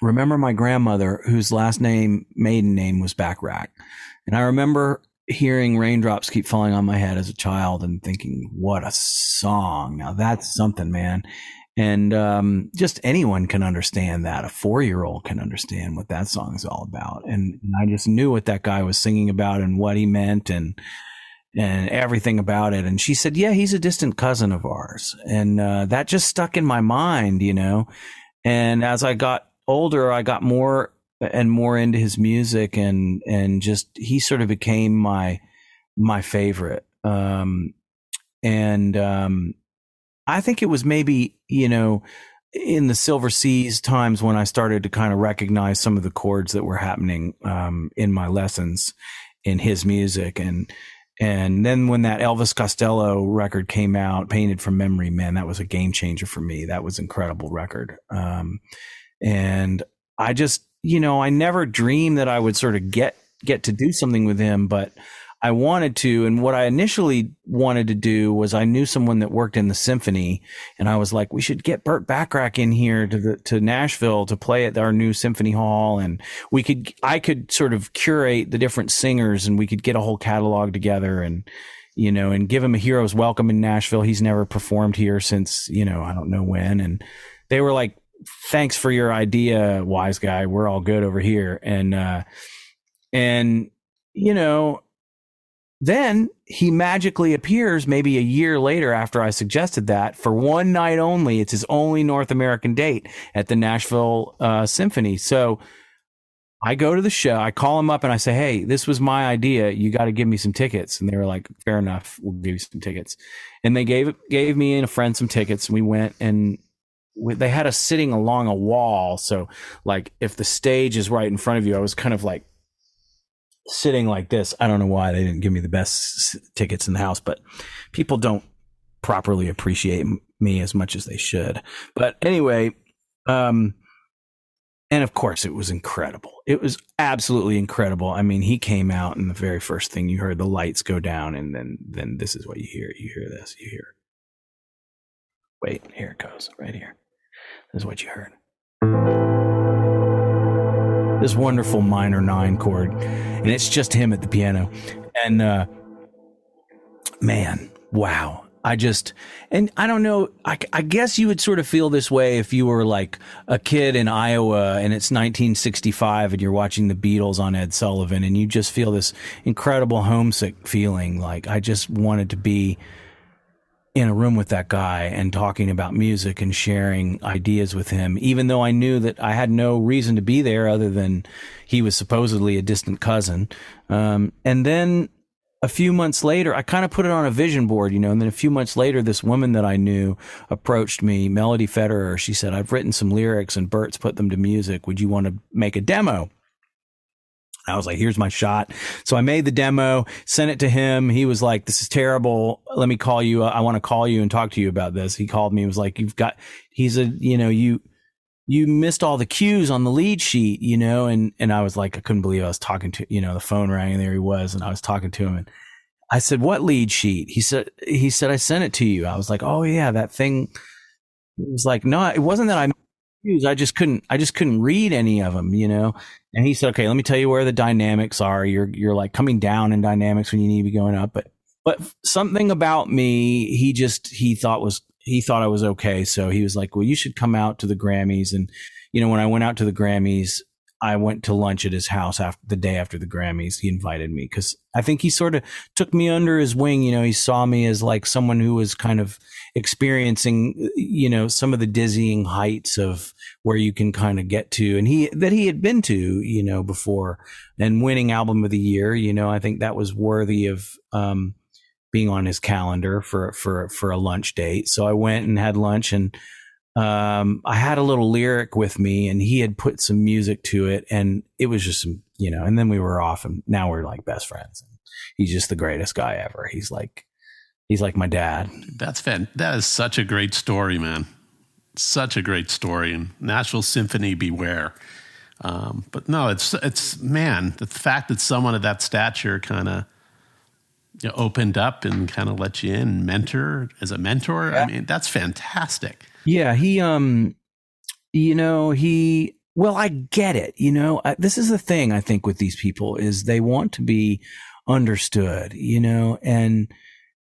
remember my grandmother, whose last name, maiden name, was Bacharach, and I remember hearing raindrops keep falling on my head as a child and thinking, "What a song! Now that's something, man." And um, just anyone can understand that. A four year old can understand what that song is all about. And, and, I just knew what that guy was singing about and what he meant and and everything about it. And she said, "Yeah, he's a distant cousin of ours," and uh, that just stuck in my mind, you know. And as I got older, I got more and more into his music, and and just he sort of became my my favorite. Um, and um, I think it was maybe, you know, in the Silver Seas times when I started to kind of recognize some of the chords that were happening um, in my lessons in his music. And, and then when that Elvis Costello record came out, Painted from Memory, man, that was a game changer for me. That was incredible record. Um, and I just, you know, I never dreamed that I would sort of get, get to do something with him, but I wanted to. And what I initially wanted to do was I knew someone that worked in the symphony and I was like, we should get Burt Bacharach in here to the, to Nashville to play at our new symphony hall. And we could, I could sort of curate the different singers and we could get a whole catalog together and, you know, and give him a hero's welcome in Nashville. He's never performed here since, you know, I don't know when. And they were like, thanks for your idea, wise guy. We're all good over here. And, uh, and, you know, then he magically appears maybe a year later after I suggested that for one night only. It's his only North American date at the Nashville uh, Symphony. So I go to the show, I call him up and I say, Hey, this was my idea. You got to give me some tickets. And they were like, fair enough. We'll give you some tickets. And they gave, gave me and a friend some tickets and we went and we, they had us sitting along a wall. So like if the stage is right in front of you, I was kind of like sitting like this. I don't know why they didn't give me the best tickets in the house, but people don't properly appreciate me as much as they should. But anyway, um, and of course, it was incredible. It was absolutely incredible. I mean, he came out, and the very first thing you heard, the lights go down, and then then this is what you hear. You hear this. You hear. Wait, here it goes. Right here. This is what you heard this wonderful minor nine chord, and it's just him at the piano. And uh, man, wow. I just, and I don't know, I, I, guess you would sort of feel this way if you were like a kid in Iowa and it's 1965 and you're watching the Beatles on Ed Sullivan and you just feel this incredible homesick feeling. Like I just wanted to be in a room with that guy and talking about music and sharing ideas with him, even though I knew that I had no reason to be there other than he was supposedly a distant cousin. Um, and then a few months later, I kind of put it on a vision board, you know, and then a few months later, this woman that I knew approached me, Melody Federer. She said, I've written some lyrics and Burt's put them to music. Would you want to make a demo? I was like, here's my shot. So I made the demo, sent it to him. He was like, this is terrible. Let me call you. I want to call you and talk to you about this. He called me and was like, you've got, he's a, you know, you, you missed all the cues on the lead sheet, you know, and, and I was like, I couldn't believe I was talking to, you know, the phone rang and there he was and I was talking to him and I said, what lead sheet? He said, he said, I sent it to you. I was like, oh yeah, that thing. It was like, no, it wasn't that I I just couldn't I just couldn't read any of them, you know. And he said, "Okay, let me tell you where the dynamics are. You're you're like coming down in dynamics when you need to be going up, but but something about me, he just he thought was he thought I was okay, so he was like, "Well, you should come out to the Grammys." And you know, when I went out to the Grammys, I went to lunch at his house after the day after the Grammys. He invited me because I think he sort of took me under his wing. You know, he saw me as like someone who was kind of experiencing, you know, some of the dizzying heights of where you can kind of get to and he, that he had been to, you know, before and winning album of the year. You know, I think that was worthy of, um, being on his calendar for, for, for a lunch date. So I went and had lunch and, um, I had a little lyric with me and he had put some music to it and it was just some, you know, and then we were off and now we're like best friends. He's just the greatest guy ever. He's like, he's like my dad. That's fan. That is such a great story, man. Such a great story. And Nashville Symphony, beware. Um, but no, it's it's man, the fact that someone of that stature kind of you know, opened up and kind of let you in, mentor as a mentor. Yeah. I mean, that's fantastic. Yeah, he um you know, he well, I get it, you know. I, this is the thing I think with these people is they want to be understood, you know, and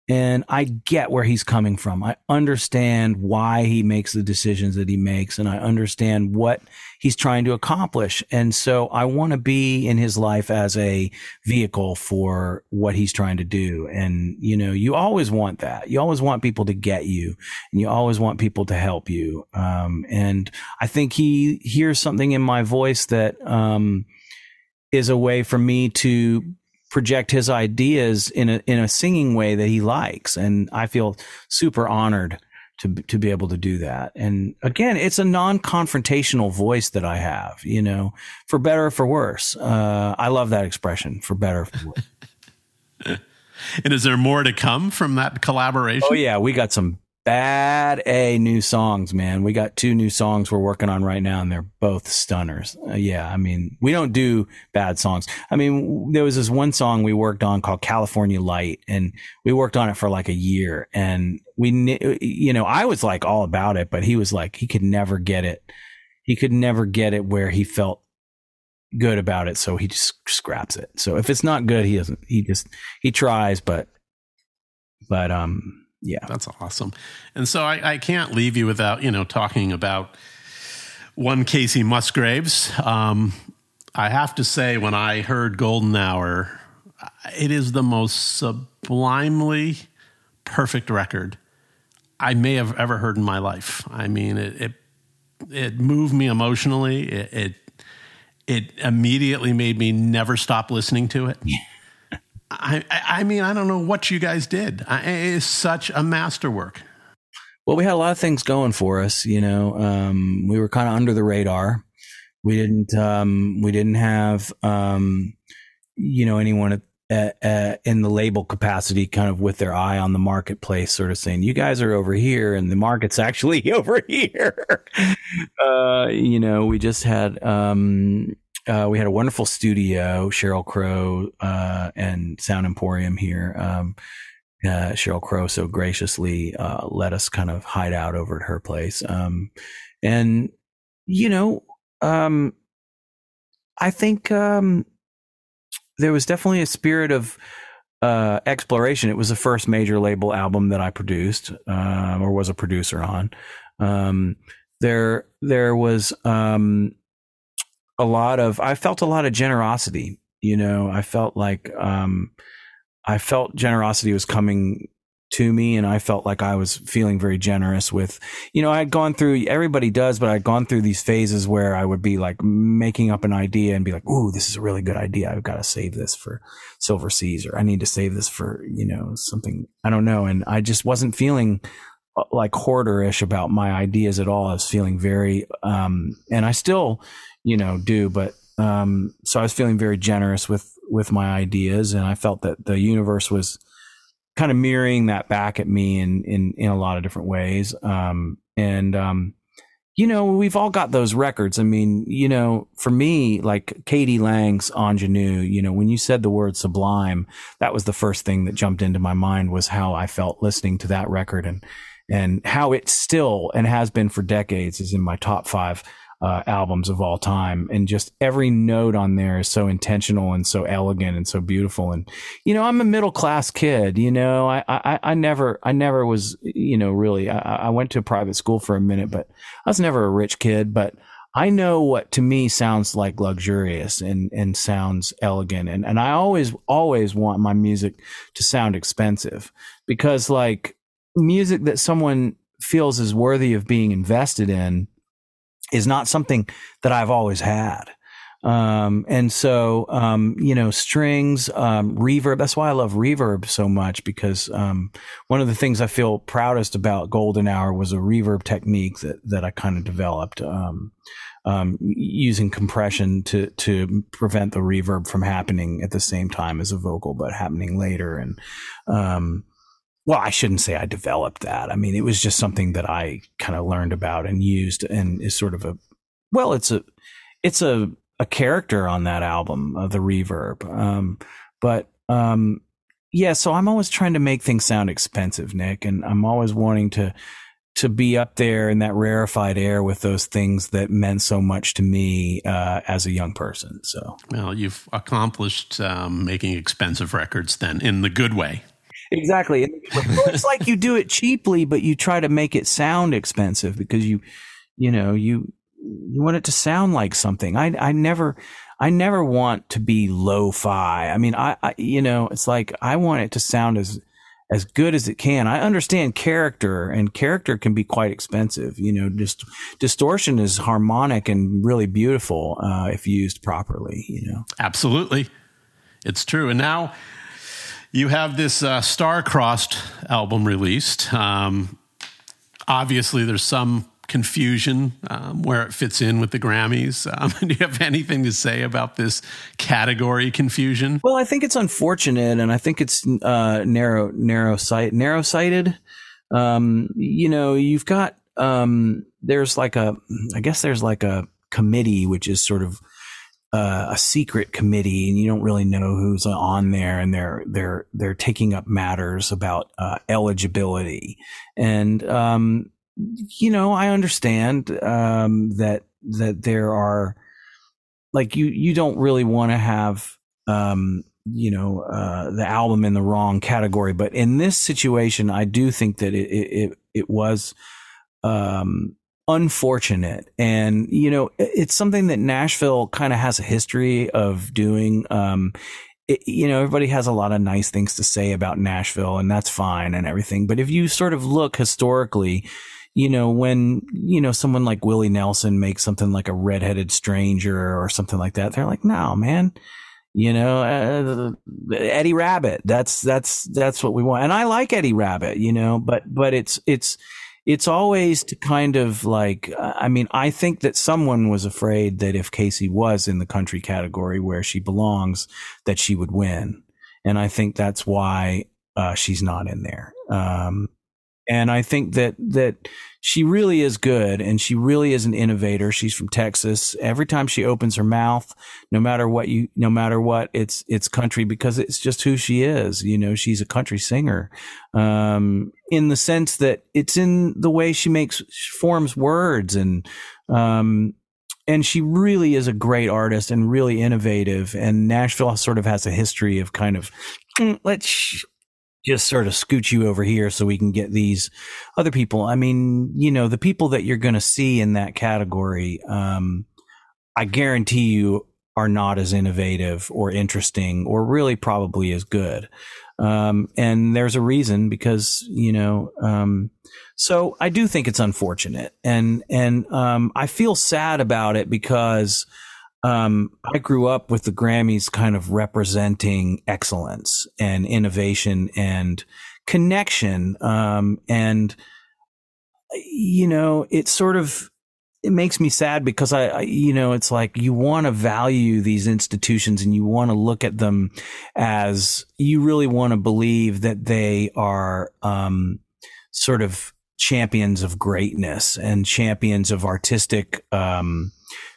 and I get where he's coming from. I understand why he makes the decisions that he makes and I understand what he's trying to accomplish. And so I want to be in his life as a vehicle for what he's trying to do. And, you know, you always want that. You always want people to get you and you always want people to help you. Um, and I think he hears something in my voice that, um, is a way for me to project his ideas in a in a singing way that he likes and I feel super honored to to be able to do that. And again, it's a non-confrontational voice that I have, you know, for better or for worse. Uh, I love that expression, for better or for worse. and is there more to come from that collaboration? Oh yeah, we got some bad A new songs, man. We got two new songs we're working on right now, and they're both stunners. Uh, yeah, I mean, we don't do bad songs. I mean, there was this one song we worked on called California Light, and we worked on it for like a year. And we, you know, I was like all about it, but he was like, he could never get it. He could never get it where he felt good about it. So he just scraps it. So if it's not good, he doesn't, he just, he tries, but, but, um, yeah. That's awesome. And so I, I, can't leave you without, you know, talking about one Kacey Musgraves. Um, I have to say, when I heard Golden Hour, it is the most sublimely perfect record I may have ever heard in my life. I mean, it it, it moved me emotionally. It, it, it immediately made me never stop listening to it. I, I mean, I don't know what you guys did. It is such a masterwork. Well, we had a lot of things going for us. You know, um, we were kind of under the radar. We didn't, um, we didn't have, um, you know, anyone at, in the label capacity, kind of with their eye on the marketplace, sort of saying, "You guys are over here, and the market's actually over here." uh, you know, we just had um, uh, we had a wonderful studio, Sheryl Crow uh, and Sound Emporium here. Um, uh, Sheryl Crow so graciously uh, let us kind of hide out over at her place. Um, and, you know, um, I think um, there was definitely a spirit of uh, exploration. It was the first major label album that I produced uh, or was a producer on. Um, there, there was um, a lot of I felt a lot of generosity. You know, I felt like um, I felt generosity was coming to me and I felt like I was feeling very generous with, you know, I had gone through, everybody does, but I'd gone through these phases where I would be like making up an idea and be like, Ooh, this is a really good idea. I've got to save this for Silver Seas or I need to save this for, you know, something, I don't know. And I just wasn't feeling uh, like hoarderish about my ideas at all. I was feeling very, um, and I still, you know, do. But um, so I was feeling very generous with with my ideas, and I felt that the universe was kind of mirroring that back at me in in in a lot of different ways. Um, and um, you know, we've all got those records. I mean, you know, for me, like k.d. lang's Ingenue, you know, when you said the word sublime, that was the first thing that jumped into my mind was how I felt listening to that record and and how it still and has been for decades is in my top five uh, albums of all time. And just every note on there is so intentional and so elegant and so beautiful. And, you know, I'm a middle class kid, you know, I, I, I never, I never was, you know, really, I, I went to a private school for a minute, but I was never a rich kid, but I know what to me sounds like luxurious and, and sounds elegant. And, and I always, always want my music to sound expensive because like music that someone feels is worthy of being invested in is not something that I've always had. Um, and so, um, you know, strings, um, reverb. That's why I love reverb so much because, um, one of the things I feel proudest about Golden Hour was a reverb technique that, that I kind of developed, um, um, using compression to, to prevent the reverb from happening at the same time as a vocal, but happening later. And, well, I shouldn't say I developed that. I mean, it was just something that I kind of learned about and used and is sort of a, well, it's a, it's a, a character on that album, uh, the reverb. Um, but, um, yeah, so I'm always trying to make things sound expensive, Nick, and I'm always wanting to, to be up there in that rarefied air with those things that meant so much to me uh, as a young person. So, well, you've accomplished um, making expensive records then in the good way. Exactly. well, it's like you do it cheaply, but you try to make it sound expensive because you, you know, you you want it to sound like something. I I never I never want to be lo-fi. I mean, I, I you know, it's like I want it to sound as as good as it can. I understand character and character can be quite expensive. You know, just distortion is harmonic and really beautiful uh, if used properly. You know, absolutely, it's true. And now you have this uh, star-crossed album released. Um, obviously, there's some confusion um, where it fits in with the Grammys. Um, do you have anything to say about this category confusion? Well, I think it's unfortunate, and I think it's uh, narrow, narrow sight, narrow sighted. Um, you know, you've got um, there's like a, I guess there's like a committee which is sort of uh, a secret committee, and you don't really know who's on there, and they're they're they're taking up matters about uh, eligibility, and um, you know, I understand um, that that there are like you you don't really want to have um, you know uh, the album in the wrong category, but in this situation, I do think that it it it was um, unfortunate, and you know it's something that Nashville kind of has a history of doing. Um, it, you know, everybody has a lot of nice things to say about Nashville, and that's fine and everything. But if you sort of look historically, you know, when, you know, someone like Willie Nelson makes something like a redheaded stranger or something like that, they're like, no, man, you know, uh, Eddie Rabbitt, that's, that's, that's what we want. And I like Eddie Rabbitt, you know, but, but it's, it's, it's always to kind of like, I mean, I think that someone was afraid that if Kacey was in the country category where she belongs, that she would win. And I think that's why, uh, she's not in there. Um, and I think that that she really is good and she really is an innovator. She's from Texas. Every time she opens her mouth, no matter what you no matter what, it's it's country because it's just who she is. You know, she's a country singer. Um, in the sense that it's in the way she makes she forms words and um and she really is a great artist and really innovative. And Nashville sort of has a history of kind of mm, let's just sort of scoot you over here so we can get these other people. I mean, you know, the people that you're going to see in that category, um, I guarantee you are not as innovative or interesting or really probably as good. Um, and there's a reason because, you know, um, so I do think it's unfortunate and, and, um, I feel sad about it because, um, I grew up with the Grammys kind of representing excellence and innovation and connection. Um, and, you know, it sort of, it makes me sad because I, I you know, it's like you want to value these institutions and you want to look at them as you really want to believe that they are, um, sort of champions of greatness and champions of artistic, um,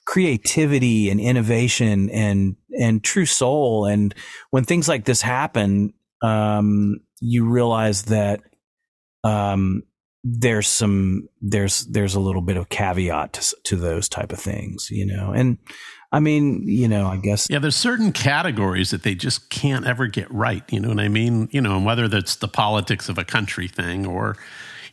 creativity and innovation and and true soul. And when things like this happen, um, you realize that um, there's some there's there's a little bit of caveat to, to those type of things, you know. And I mean, you know, I guess yeah, there's certain categories that they just can't ever get right. You know what I mean? You know, and whether that's the politics of a country thing or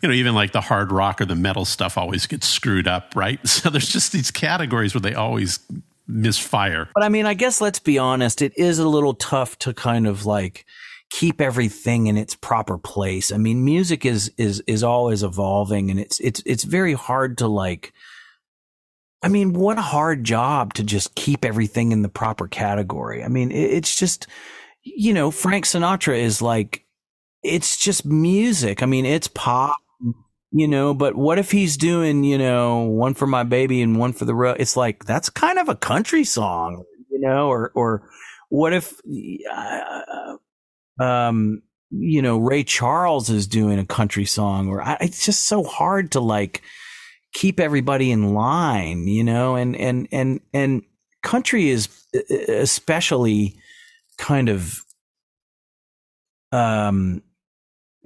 you know, even like the hard rock or the metal stuff always gets screwed up, right? So there's just these categories where they always misfire. But I mean, I guess let's be honest, it is a little tough to kind of like keep everything in its proper place. I mean, music is is is always evolving and it's it's it's very hard to like I mean, what a hard job to just keep everything in the proper category. I mean, it's just, you know, Frank Sinatra is like, it's just music. I mean, it's pop, you know, but what if he's doing, you know, one for my baby and one for the road? It's like, that's kind of a country song, you know, or, or what if, uh, um, you know, Ray Charles is doing a country song or I, it's just so hard to like keep everybody in line, you know, and, and, and, and country is especially kind of, um,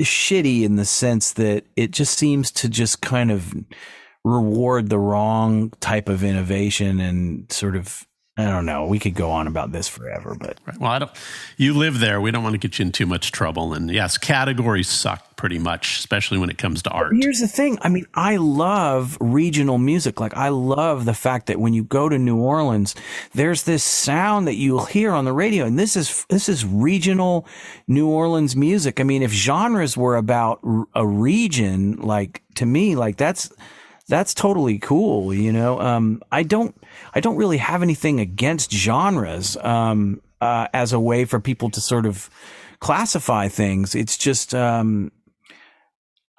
shitty in the sense that it just seems to just kind of reward the wrong type of innovation and sort of I don't know. We could go on about this forever, but right. well, I don't. You live there. We don't want to get you in too much trouble. And yes, categories suck pretty much, especially when it comes to art. Here's the thing. I mean, I love regional music. Like, I love the fact that when you go to New Orleans, there's this sound that you'll hear on the radio, and this is this is regional New Orleans music. I mean, if genres were about a region, like to me, like that's that's totally cool. You know, um, I don't, I don't really have anything against genres, um, uh, as a way for people to sort of classify things. It's just, um,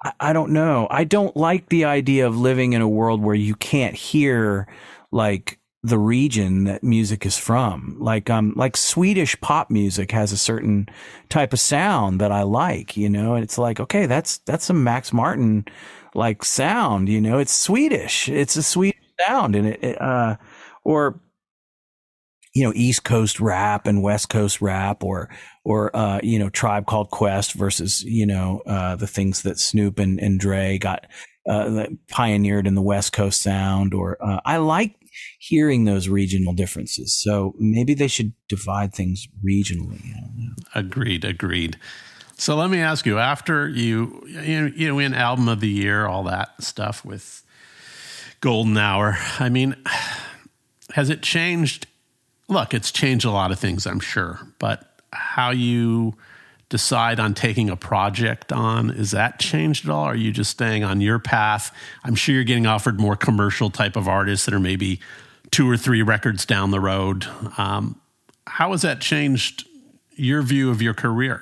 I, I don't know. I don't like the idea of living in a world where you can't hear like the region that music is from. Like, um, like Swedish pop music has a certain type of sound that I like, you know, and it's like, okay, that's, that's some Max Martin, like sound, you know, it's Swedish. It's a Swedish sound and it, it uh, or, you know, East Coast rap and West Coast rap or, or, uh, you know, Tribe Called Quest versus, you know, uh, the things that Snoop and, and Dre got, uh, pioneered in the West Coast sound or, uh, I like hearing those regional differences. So maybe they should divide things regionally. Agreed. Agreed. So let me ask you: After you, you know, win album of the year, all that stuff with Golden Hour. I mean, has it changed? Look, it's changed a lot of things, I'm sure, but how you decide on taking a project on is that changed at all? Are you just staying on your path? I'm sure you're getting offered more commercial type of artists that are maybe two or three records down the road. Um, how has that changed your view of your career?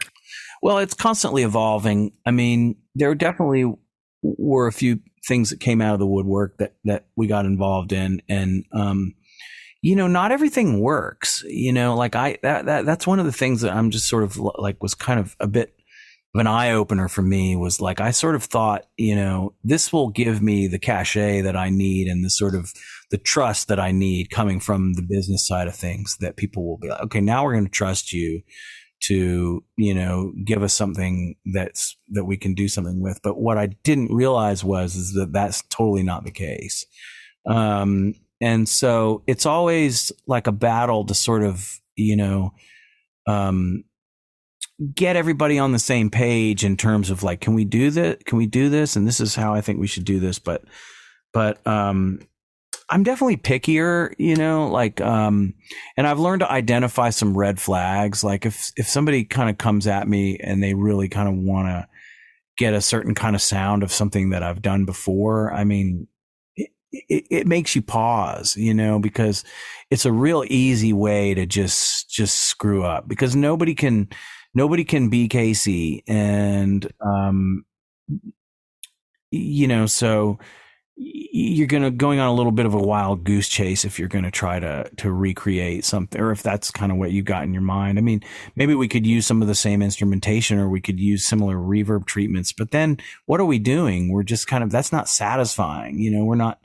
Well, it's constantly evolving. I mean, there definitely were a few things that came out of the woodwork that that we got involved in, and um, you know, not everything works. You know, like I that, that that's one of the things that I'm just sort of like was kind of a bit of an eye opener for me was like I sort of thought, you know, this will give me the cachet that I need and the sort of the trust that I need coming from the business side of things that people will be like, okay, now we're going to trust you to you know give us something that's that we can do something with. But what i didn't realize was is that that's totally not the case. Um and so it's always like a battle to sort of you know um get everybody on the same page in terms of like can we do that can we do this? And this is how i think we should do this but but um I'm definitely pickier, you know, like, um, and I've learned to identify some red flags. Like if, if somebody kind of comes at me and they really kind of want to get a certain kind of sound of something that I've done before, I mean, it, it, it makes you pause, you know, because it's a real easy way to just, just screw up because nobody can, nobody can be Kacey. And, um, you know, so, you're going to going on a little bit of a wild goose chase if you're going to try to to recreate something or if that's kind of what you got in your mind. I mean, maybe we could use some of the same instrumentation or we could use similar reverb treatments, but then what are we doing? We're just kind of that's not satisfying. You know, we're not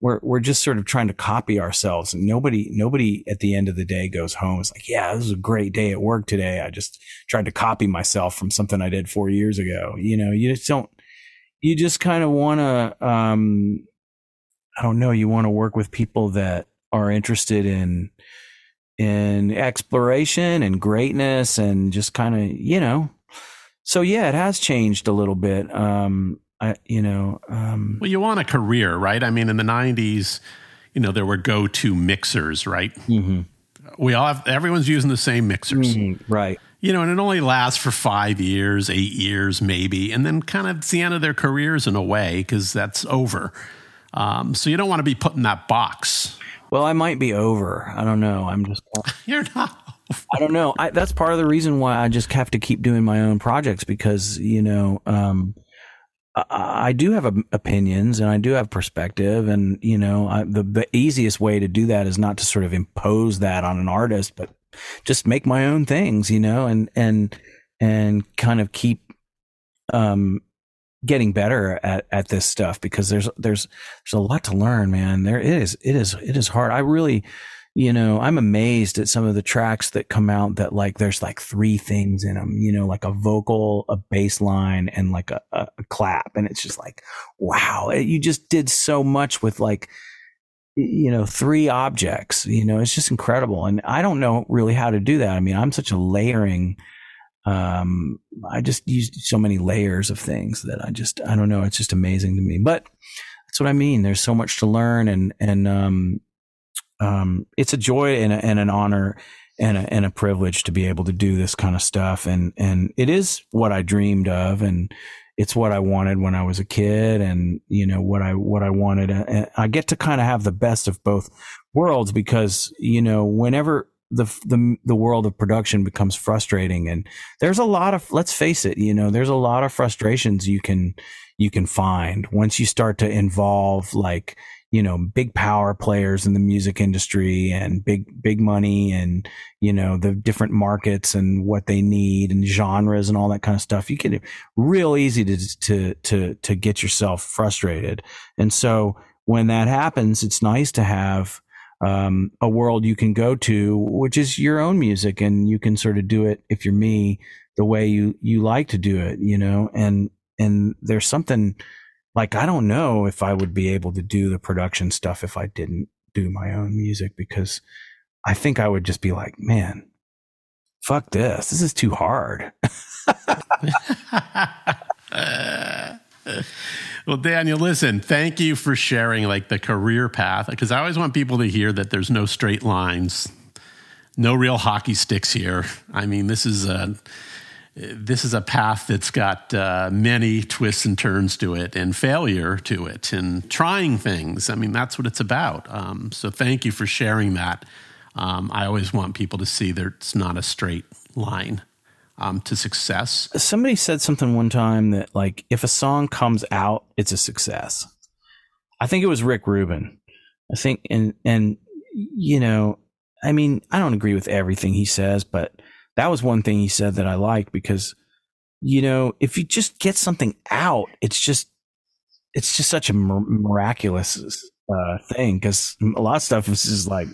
we're we're just sort of trying to copy ourselves and nobody nobody at the end of the day goes home it's like yeah this was a great day at work today i just tried to copy myself from something i did 4 years ago you know you just don't you just kind of want to um i don't know you want to work with people that are interested in in exploration and greatness and just kind of you know. So yeah it has changed a little bit um i you know um well you want a career right? I mean in the 90s you know there were go-to mixers right? Mm-hmm. we all have everyone's using the same mixers. Mm-hmm. right you know, and it only lasts for five years, eight years, maybe, and then kind of it's the end of their careers in a way because that's over. Um, so you don't want to be put in that box. Well, I might be over. I don't know. I'm just. You're not. I don't know. I, that's part of the reason why I just have to keep doing my own projects because you know um, I, I, do have opinions and I do have perspective, and you know I, the the easiest way to do that is not to sort of impose that on an artist, but just make my own things, you know, and and and kind of keep um getting better at, at this stuff because there's there's there's a lot to learn, man. There it is it is it is hard. I really you know, I'm amazed at some of the tracks that come out that like there's like three things in them, you know, like a vocal, a bass line, and like a, a, a clap. And it's just like, wow, you just did so much with like, you know, three objects, you know, it's just incredible. And I don't know really how to do that. I mean, I'm such a layering um, I just used so many layers of things that I just, I don't know. It's just amazing to me, but that's what I mean. There's so much to learn and, and, um, um, it's a joy and, a, and an honor and a, and a privilege to be able to do this kind of stuff. And, and it is what I dreamed of. And it's what I wanted when I was a kid and, you know, what I, what I wanted. And I get to kind of have the best of both worlds because, you know, whenever, the the the world of production becomes frustrating and there's a lot of let's face it you know there's a lot of frustrations you can you can find once you start to involve like you know big power players in the music industry and big big money and you know the different markets and what they need and genres and all that kind of stuff you get real easy to to to to get yourself frustrated and so when that happens it's nice to have um, a world you can go to, which is your own music, and you can sort of do it if you're me the way you you like to do it, you know. And and there's something like I don't know if I would be able to do the production stuff if I didn't do my own music because I think I would just be like, man, fuck this. This is too hard. well, Daniel, listen, thank you for sharing like the career path because I always want people to hear that there's no straight lines, no real hockey sticks here. I mean, this is a this is a path that's got uh, many twists and turns to it and failure to it and trying things. I mean, that's what it's about. Um, so thank you for sharing that. Um, I always want people to see that it's not a straight line um, to success. Somebody said something one time that like if a song comes out, it's a success. I think it was Rick Rubin. I think and and you know, I mean, I don't agree with everything he says, but that was one thing he said that I liked because you know, if you just get something out, it's just it's just such a miraculous uh, thing because a lot of stuff is just like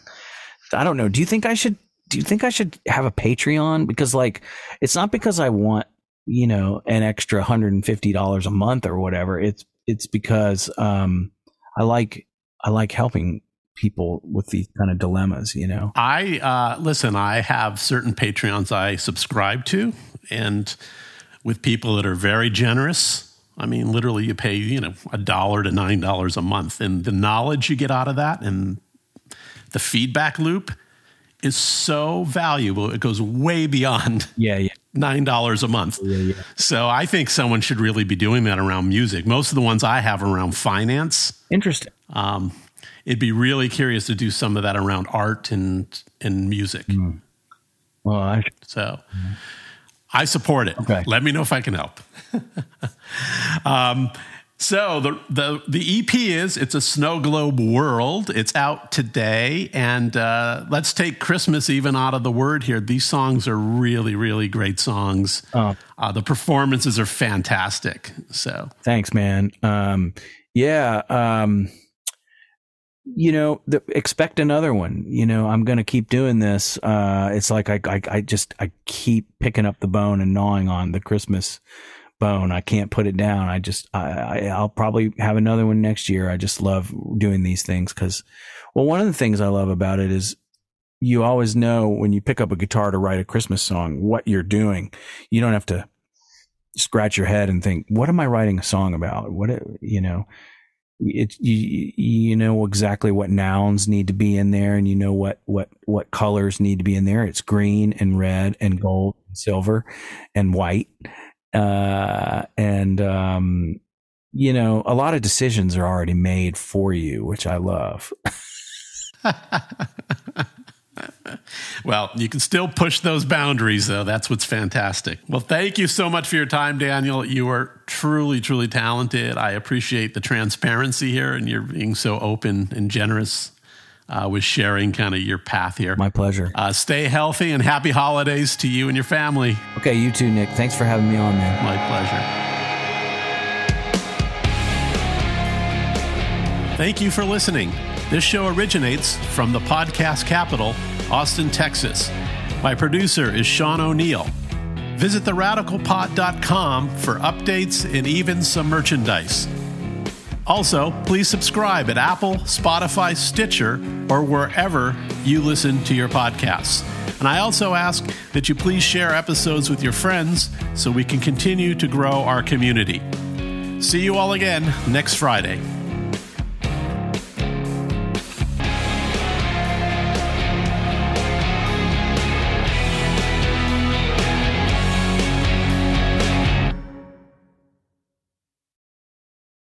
I don't know. Do you think I should do you think I should have a Patreon? Because like, it's not because I want, you know, an extra $150 a month or whatever. It's, it's because, um, I like, I like helping people with these kind of dilemmas, you know? I, uh, listen, I have certain Patreons I subscribe to and with people that are very generous. I mean, literally, you pay, you know, a dollar to nine dollars a month, and the knowledge you get out of that and the feedback loop is so valuable. It goes way beyond yeah, yeah. nine dollars a month. Yeah, yeah. So I think someone should really be doing that around music. Most of the ones I have around finance. Interesting. Um, it'd be really curious to do some of that around art and and music. Mm. Well, I, so mm. I support it. Okay. Let me know if I can help. um, so the the the EP is it's a snow globe world. It's out today, and uh, let's take Christmas even out of the word here. These songs are really really great songs. Oh. Uh, the performances are fantastic. So thanks, man. Um, yeah. Um, you know, the, expect another one. You know, I'm going to keep doing this. Uh, it's like I, I, I just I keep picking up the bone and gnawing on the Christmas bone. I can't put it down. I just, I, I will probably have another one next year. I just love doing these things because, well, one of the things I love about it is you always know when you pick up a guitar to write a Christmas song what you're doing. You don't have to scratch your head and think, what am I writing a song about? What, you know, it, you, you know exactly what nouns need to be in there and you know what, what, what colors need to be in there. It's green and red and gold and silver and white uh, and um, you know, a lot of decisions are already made for you, which I love. well, you can still push those boundaries, though. That's what's fantastic. Well, thank you so much for your time, Daniel. You are truly, truly talented. I appreciate the transparency here and you're being so open and generous uh, with sharing kind of your path here. My pleasure. Uh, stay healthy and happy holidays to you and your family. Okay, you too, Nick. Thanks for having me on, man. My pleasure. Thank you for listening. This show originates from the podcast capital, Austin, Texas. My producer is Sean O'Neill. Visit theradicalpod.com for updates and even some merchandise. Also, please subscribe at Apple, Spotify, Stitcher, or wherever you listen to your podcasts. And I also ask that you please share episodes with your friends so we can continue to grow our community. See you all again next Friday.